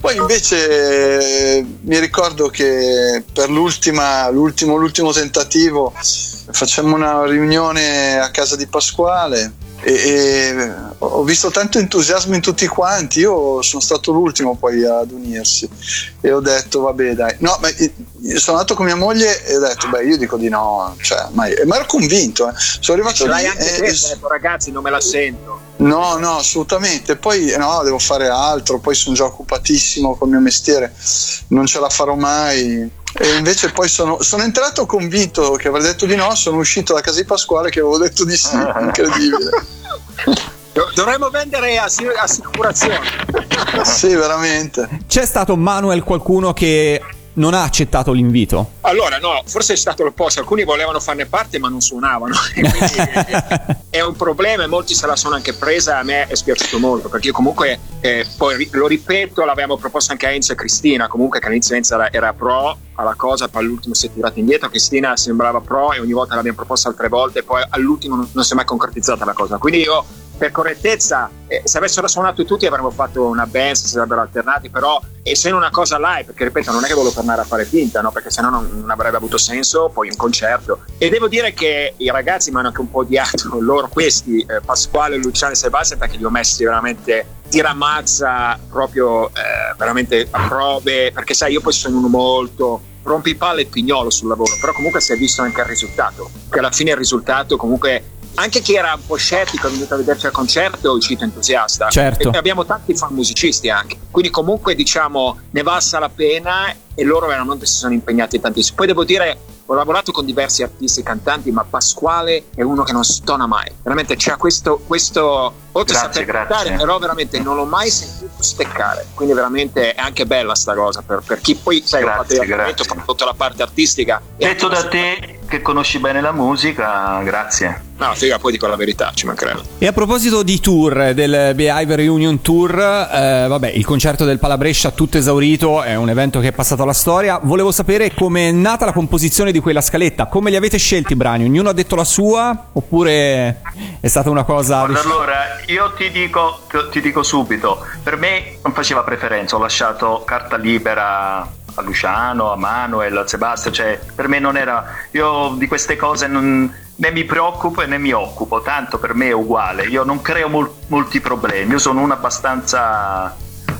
poi invece eh, mi ricordo che per l'ultima, l'ultimo, l'ultimo tentativo facciamo una riunione a casa di Pasquale e, e ho visto tanto entusiasmo in tutti quanti. Io sono stato l'ultimo poi ad unirsi e ho detto: Vabbè, dai, no, ma sono andato con mia moglie e ho detto: Beh, io dico di no, cioè, ma, ma ero convinto. Eh. Sono arrivato lì anche e- te, detto, ragazzi, non me la sento. No, no, assolutamente. Poi no, devo fare altro, poi sono già occupatissimo col mio mestiere, non ce la farò mai. E invece poi sono, sono entrato convinto che avrei detto di no, sono uscito da casa di Pasquale che avevo detto di sì, incredibile. Do- Dovremmo vendere assi- assicurazioni. Sì, veramente. C'è stato Manuel qualcuno che non ha accettato l'invito? Allora, no, forse è stato l'opposto. Alcuni volevano farne parte, ma non suonavano. È, un problema e molti se la sono anche presa. A me è spiaciuto molto perché io, comunque, eh, poi lo ripeto, l'avevamo proposto anche a Enzo e Cristina. Comunque, che all'inizio Enzo era, era pro alla cosa, poi all'ultimo si è tirato indietro. Cristina sembrava pro e ogni volta l'abbiamo proposta altre volte. Poi all'ultimo non, non si è mai concretizzata la cosa. Quindi io per correttezza, eh, se avessero suonato tutti avremmo fatto una band, si sarebbero alternati, però essendo una cosa live, perché ripeto, non è che volevo tornare a fare finta, no? perché sennò non, non avrebbe avuto senso poi un concerto. E devo dire che i ragazzi mi hanno anche un po' odiato, loro questi, eh, Pasquale, Luciano e Sebastian, perché li ho messi veramente tiramazza, proprio eh, veramente a prove, perché sai, io poi sono uno molto rompipalle e pignolo sul lavoro, però comunque si è visto anche il risultato, che alla fine il risultato comunque anche chi era un po' scettico è venuto a vederci al concerto è uscito entusiasta. Certo. e abbiamo tanti fan musicisti anche. Quindi comunque diciamo ne valsa la pena e loro veramente si sono impegnati tantissimo. Poi devo dire ho lavorato con diversi artisti e cantanti ma Pasquale è uno che non stona mai. Veramente c'ha questo, questo oltre a Grazie, saper cantare però veramente non l'ho mai sentito steccare. Quindi veramente è anche bella sta cosa per, per chi poi sai ho fatto Grazie, ho fatto la parte artistica. Detto da te che conosci bene la musica, grazie. no figa poi dico la verità ci mancherebbe E a proposito di tour, del Behavior Reunion Tour, eh, vabbè, il concerto del Palabrescia tutto esaurito, è un evento che è passato alla storia. Volevo sapere come è nata la composizione di quella scaletta, come li avete scelti i brani? Ognuno ha detto la sua oppure è stata una cosa... Guarda, allora, io ti dico, ti dico subito, per me non faceva preferenza, ho lasciato carta libera a Luciano, a Manuel, a Sebastian, cioè per me non era, io di queste cose non, né mi preoccupo e né mi occupo, tanto per me è uguale, io non creo mol- molti problemi, io sono uno abbastanza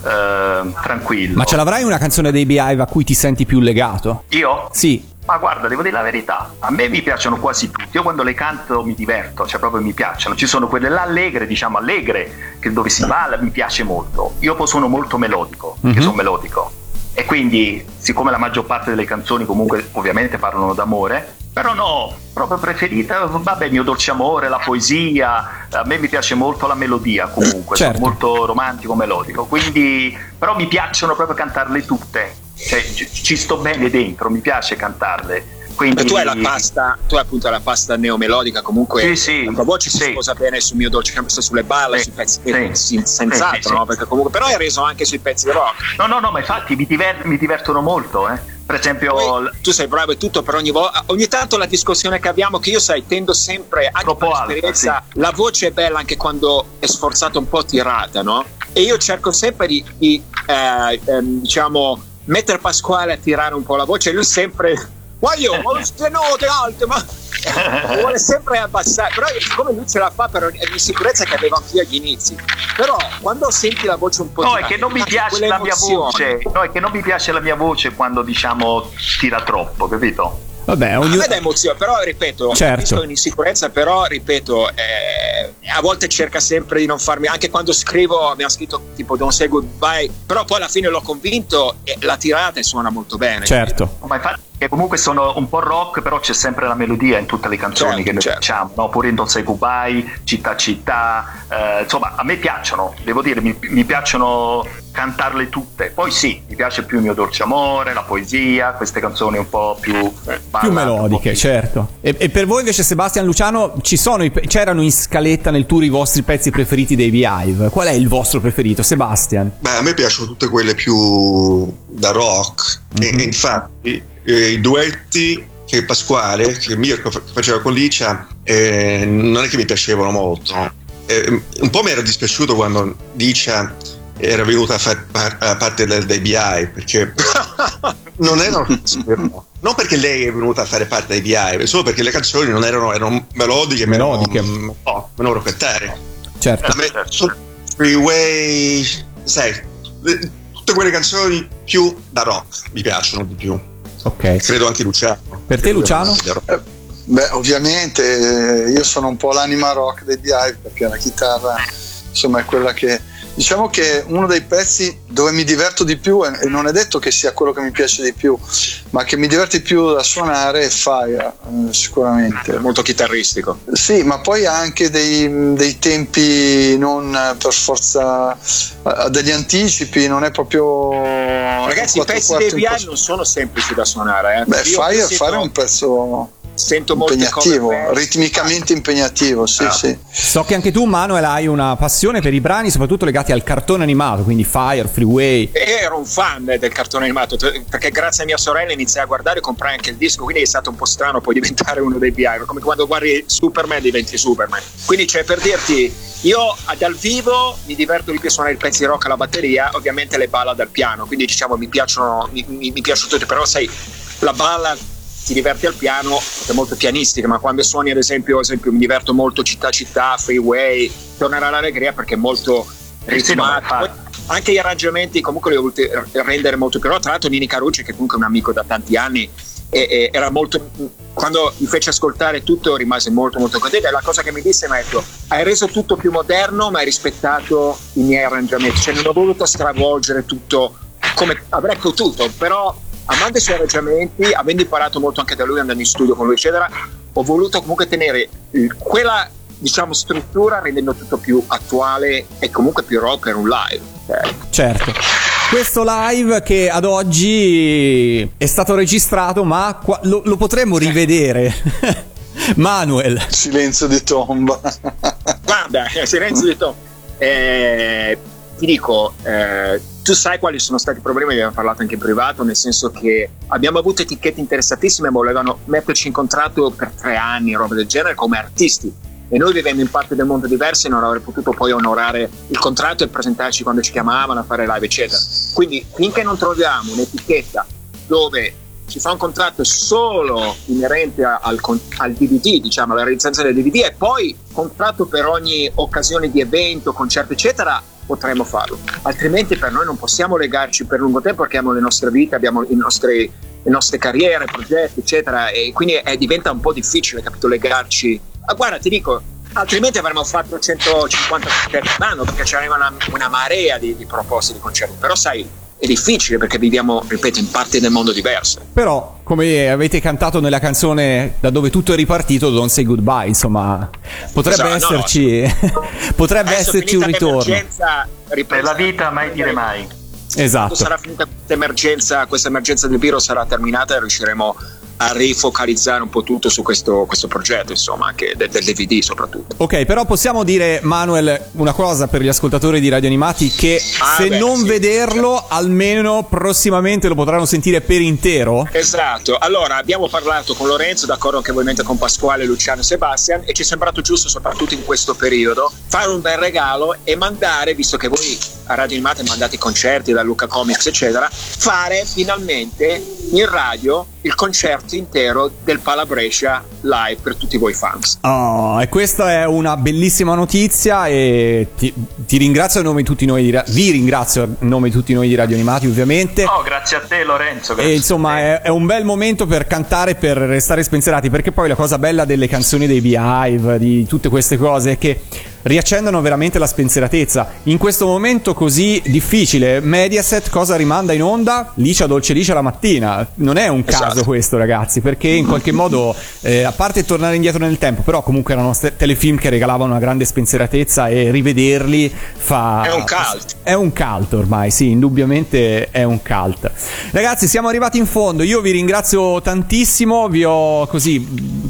eh, tranquillo. Ma ce l'avrai una canzone dei Behive a cui ti senti più legato? Io? Sì. Ma guarda, devo dire la verità, a me mi piacciono quasi tutti, io quando le canto mi diverto, cioè proprio mi piacciono, ci sono quelle là allegre, diciamo allegre, che dove si balla mi piace molto, io poi sono molto melodico, che Mhm. sono melodico, e quindi siccome la maggior parte delle canzoni comunque ovviamente parlano d'amore, però no, proprio preferita, vabbè, mio dolce amore, la poesia, a me mi piace molto la melodia comunque, Certo. sono molto romantico, melodico, quindi però mi piacciono proprio cantarle tutte, cioè ci, ci sto bene dentro, mi piace cantarle. Quindi... Tu hai la pasta, tu hai appunto la pasta neomelodica, comunque Sì, sì. la tua voce si Sì. sposa bene sul mio dolce canto, sulle balle, Sì. sui pezzi Sì. sì, senz'altro, Sì, sì, no? sì. Perché comunque, però hai reso anche sui pezzi rock. No, no, no, ma infatti mi, diver- mi divertono molto, eh. Per esempio, Poi, tu sei bravo e tutto, però ogni volta, ogni tanto la discussione che abbiamo, che io sai, tendo sempre, anche Troppo per alta, esperienza, la voce è bella anche quando è sforzata un po' tirata, no? E io cerco sempre di, di, eh, ehm, diciamo, mettere Pasquale a tirare un po' la voce, e lui sempre. Ma io ho queste note alte, ma vuole sempre abbassare. Però siccome lui ce la fa per l'insicurezza che avevo anch'io agli inizi. Però quando senti la voce un po' no, è tirata, che non mi piace la mia voce, no, è che non mi piace la mia voce quando diciamo tira troppo, capito? Vabbè, A ognuno... me dà emozione, però ripeto, Certo. capisco l'insicurezza, però ripeto, eh, a volte cerca sempre di non farmi, anche quando scrivo, abbiamo scritto tipo Don't Say Goodbye, però poi alla fine l'ho convinto e la tirata suona molto bene. Certo. Ma infatti, che comunque sono un po' rock, però c'è sempre la melodia in tutte le canzoni Certo, che noi certo. facciamo, no? pure in Don't Say Goodbye, Città Città, eh, insomma a me piacciono, devo dire, mi, mi piacciono cantarle tutte. Poi sì, mi piace più il mio dolce amore, la poesia, queste canzoni un po' più più ballate, melodiche, certo. E, e per voi invece, Sebastian Luciano, ci sono i c'erano in scaletta nel tour i vostri pezzi preferiti dei Beehive? Qual è il vostro preferito, Sebastian? Beh, a me piacciono tutte quelle più da rock. E, e infatti, eh, i duetti che Pasquale, che Mirko fa- faceva con Licia, eh, non è che mi piacevano molto. Eh, un po' mi era dispiaciuto quando Licia era venuta a fare par- parte del, dei BI perché non erano non perché lei è venuta a fare parte dei BI solo perché le canzoni non erano, erano melodiche melodiche. meno, oh, meno rocchettare certo. Me sono Freeway sai tutte quelle canzoni più da rock mi piacciono di più ok. Credo anche Luciano. Per te, Luciano? Eh, Beh, ovviamente eh, io sono un po' l'anima rock dei Beehive perché la chitarra insomma è quella che diciamo che uno dei pezzi dove mi diverto di più e non è detto che sia quello che mi piace di più ma che mi diverte di più da suonare è Fire eh, sicuramente molto chitarristico sì ma poi ha anche dei, dei tempi non per forza ha degli anticipi non è proprio Ragazzi, i quattro pezzi quarti dei un po' BI non sono semplici da suonare. Eh. Beh, Io Fire, Fire è un pezzo sento molte impegnativo, ritmicamente impegnativo, sì, Ah. sì. So che anche tu, Manuel, hai una passione per i brani, soprattutto legati al cartone animato, quindi Fire, Freeway. E ero un fan del cartone animato perché grazie a mia sorella iniziai a guardare e comprai anche il disco quindi è stato un po' strano poi diventare uno dei BI come quando guardi Superman diventi Superman quindi cioè per dirti io dal vivo mi diverto di più a suonare il pezzo di rock alla batteria ovviamente le ballad al piano quindi diciamo mi piacciono mi, mi, mi piacciono tutte però sai la ballad ti diverti al piano è molto pianistica ma quando suoni ad esempio, ad esempio mi diverto molto città città freeway tornerà l'allegria perché è molto ritmato anche gli arrangiamenti comunque li ho voluti rendere molto più tra l'altro Nini Carucci che comunque è un amico da tanti anni e, e era molto quando mi fece ascoltare tutto rimase molto molto contento e la cosa che mi disse mi ha detto hai reso tutto più moderno ma hai rispettato i miei arrangiamenti cioè non ho voluto stravolgere tutto come avrei potuto però amando i suoi arrangiamenti avendo imparato molto anche da lui andando in studio con lui eccetera ho voluto comunque tenere quella diciamo struttura rendendo tutto più attuale e comunque più rock per un live Eh, Certo. Questo live che ad oggi è stato registrato, ma qua- lo, lo potremmo rivedere. Manuel. Silenzio di tomba. Guarda, eh, silenzio di to- eh, ti dico, eh, tu sai quali sono stati i problemi, abbiamo parlato anche in privato, nel senso che abbiamo avuto etichette interessatissime, volevano metterci in contratto per tre anni, roba del genere, come artisti. E noi vivendo in parti del mondo diverse non avrei potuto poi onorare il contratto e presentarci quando ci chiamavano a fare live, eccetera. Quindi finché non troviamo un'etichetta dove ci fa un contratto solo inerente al, al DVD, diciamo, alla realizzazione del DVD e poi contratto per ogni occasione di evento, concerto, eccetera, potremmo farlo. Altrimenti per noi non possiamo legarci per lungo tempo perché abbiamo le nostre vite, abbiamo i nostri- le nostre carriere, progetti, eccetera, e quindi è- diventa un po' difficile, capito, legarci. Ma guarda, ti dico, altrimenti avremmo fatto 150 concerti all'anno perché c'era una, una marea di, di proposte di concerti, però sai, è difficile perché viviamo, ripeto, in parti del mondo diverse. Però, come avete cantato nella canzone da dove tutto è ripartito, Don't Say Goodbye, insomma, potrebbe Esatto, no, esserci, potrebbe Adesso esserci un ritorno. Per la vita mai dire mai. Esatto. Quando sarà finita questa emergenza, questa emergenza del virus sarà terminata e riusciremo a rifocalizzare un po' tutto su questo, questo progetto, insomma, anche del, del DVD soprattutto. Ok, però possiamo dire, Manuel, una cosa per gli ascoltatori di Radio Animati, che Ah, se beh, non sì, vederlo, almeno prossimamente lo potranno sentire per intero. Esatto, allora abbiamo parlato con Lorenzo, d'accordo anche ovviamente con Pasquale, Luciano e Sebastian e ci è sembrato giusto soprattutto in questo periodo fare un bel regalo e mandare, visto che voi a Radio Animate mandate i concerti da Luca Comics eccetera, fare finalmente in radio il concerto intero del Palabrescia live per tutti voi fans. Oh, e questa è una bellissima notizia e ti, ti ringrazio a nome di tutti noi di vi ringrazio a nome di tutti noi di Radio Animati ovviamente. Oh, grazie a te Lorenzo. E insomma te. è, è un bel momento per cantare, per restare spensierati, perché poi la cosa bella delle canzoni dei Beehive, di tutte queste cose, è che riaccendono veramente la spensieratezza. In questo momento così difficile, Mediaset cosa rimanda in onda? Licia dolce licia la mattina. Non è un caso Esatto. questo, ragazzi, perché in qualche modo, eh, parte tornare indietro nel tempo, però comunque erano telefilm che regalavano una grande spensieratezza e rivederli fa... È un cult. È un cult ormai, sì, indubbiamente è un cult. Ragazzi, siamo arrivati in fondo. Io vi ringrazio tantissimo. Vi ho così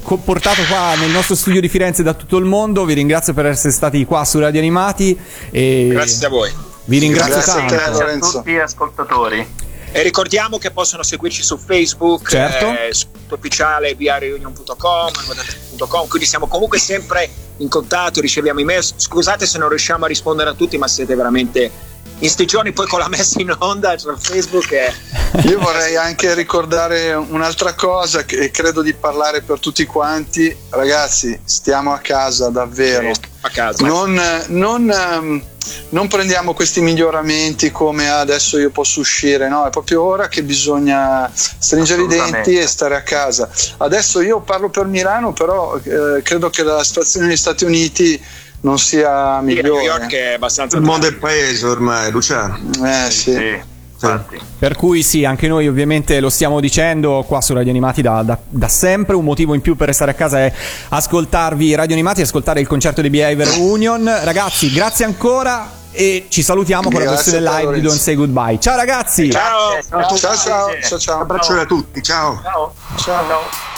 portato qua nel nostro studio di Firenze da tutto il mondo. Vi ringrazio per essere stati qua su Radio Animati. E Grazie a voi. Vi ringrazio Grazie tanto. a tutti gli ascoltatori. E ricordiamo che possono seguirci su Facebook, Certo. eh, sul sito ufficiale viareunion.com, quindi siamo comunque sempre in contatto, riceviamo email. Scusate se non riusciamo a rispondere a tutti, ma siete veramente in sti giorni poi con la messa in onda su Facebook è Io vorrei anche ricordare un'altra cosa che credo di parlare per tutti quanti. Ragazzi, stiamo a casa davvero. A casa. Non, non, ehm, non prendiamo questi miglioramenti come "Ah, adesso io posso uscire, no, è proprio ora che bisogna stringere i denti e stare a casa. Adesso io parlo per Milano, però eh, credo che la situazione negli Stati Uniti non sia New migliore. York è abbastanza Il mondo è paese ormai, Luciano. Eh sì. Sì, infatti. Per cui sì, anche noi ovviamente lo stiamo dicendo qua su Radio Animati da, da- da sempre, un motivo in più per restare a casa è ascoltarvi Radio Animati, ascoltare il concerto di Behavior Union. Ragazzi, grazie ancora e ci salutiamo con la versione live di. Don't Say Goodbye. Ciao ragazzi! Ciao! Ciao ciao, ciao ciao. Un abbraccione a tutti, ciao. Ciao. Ciao.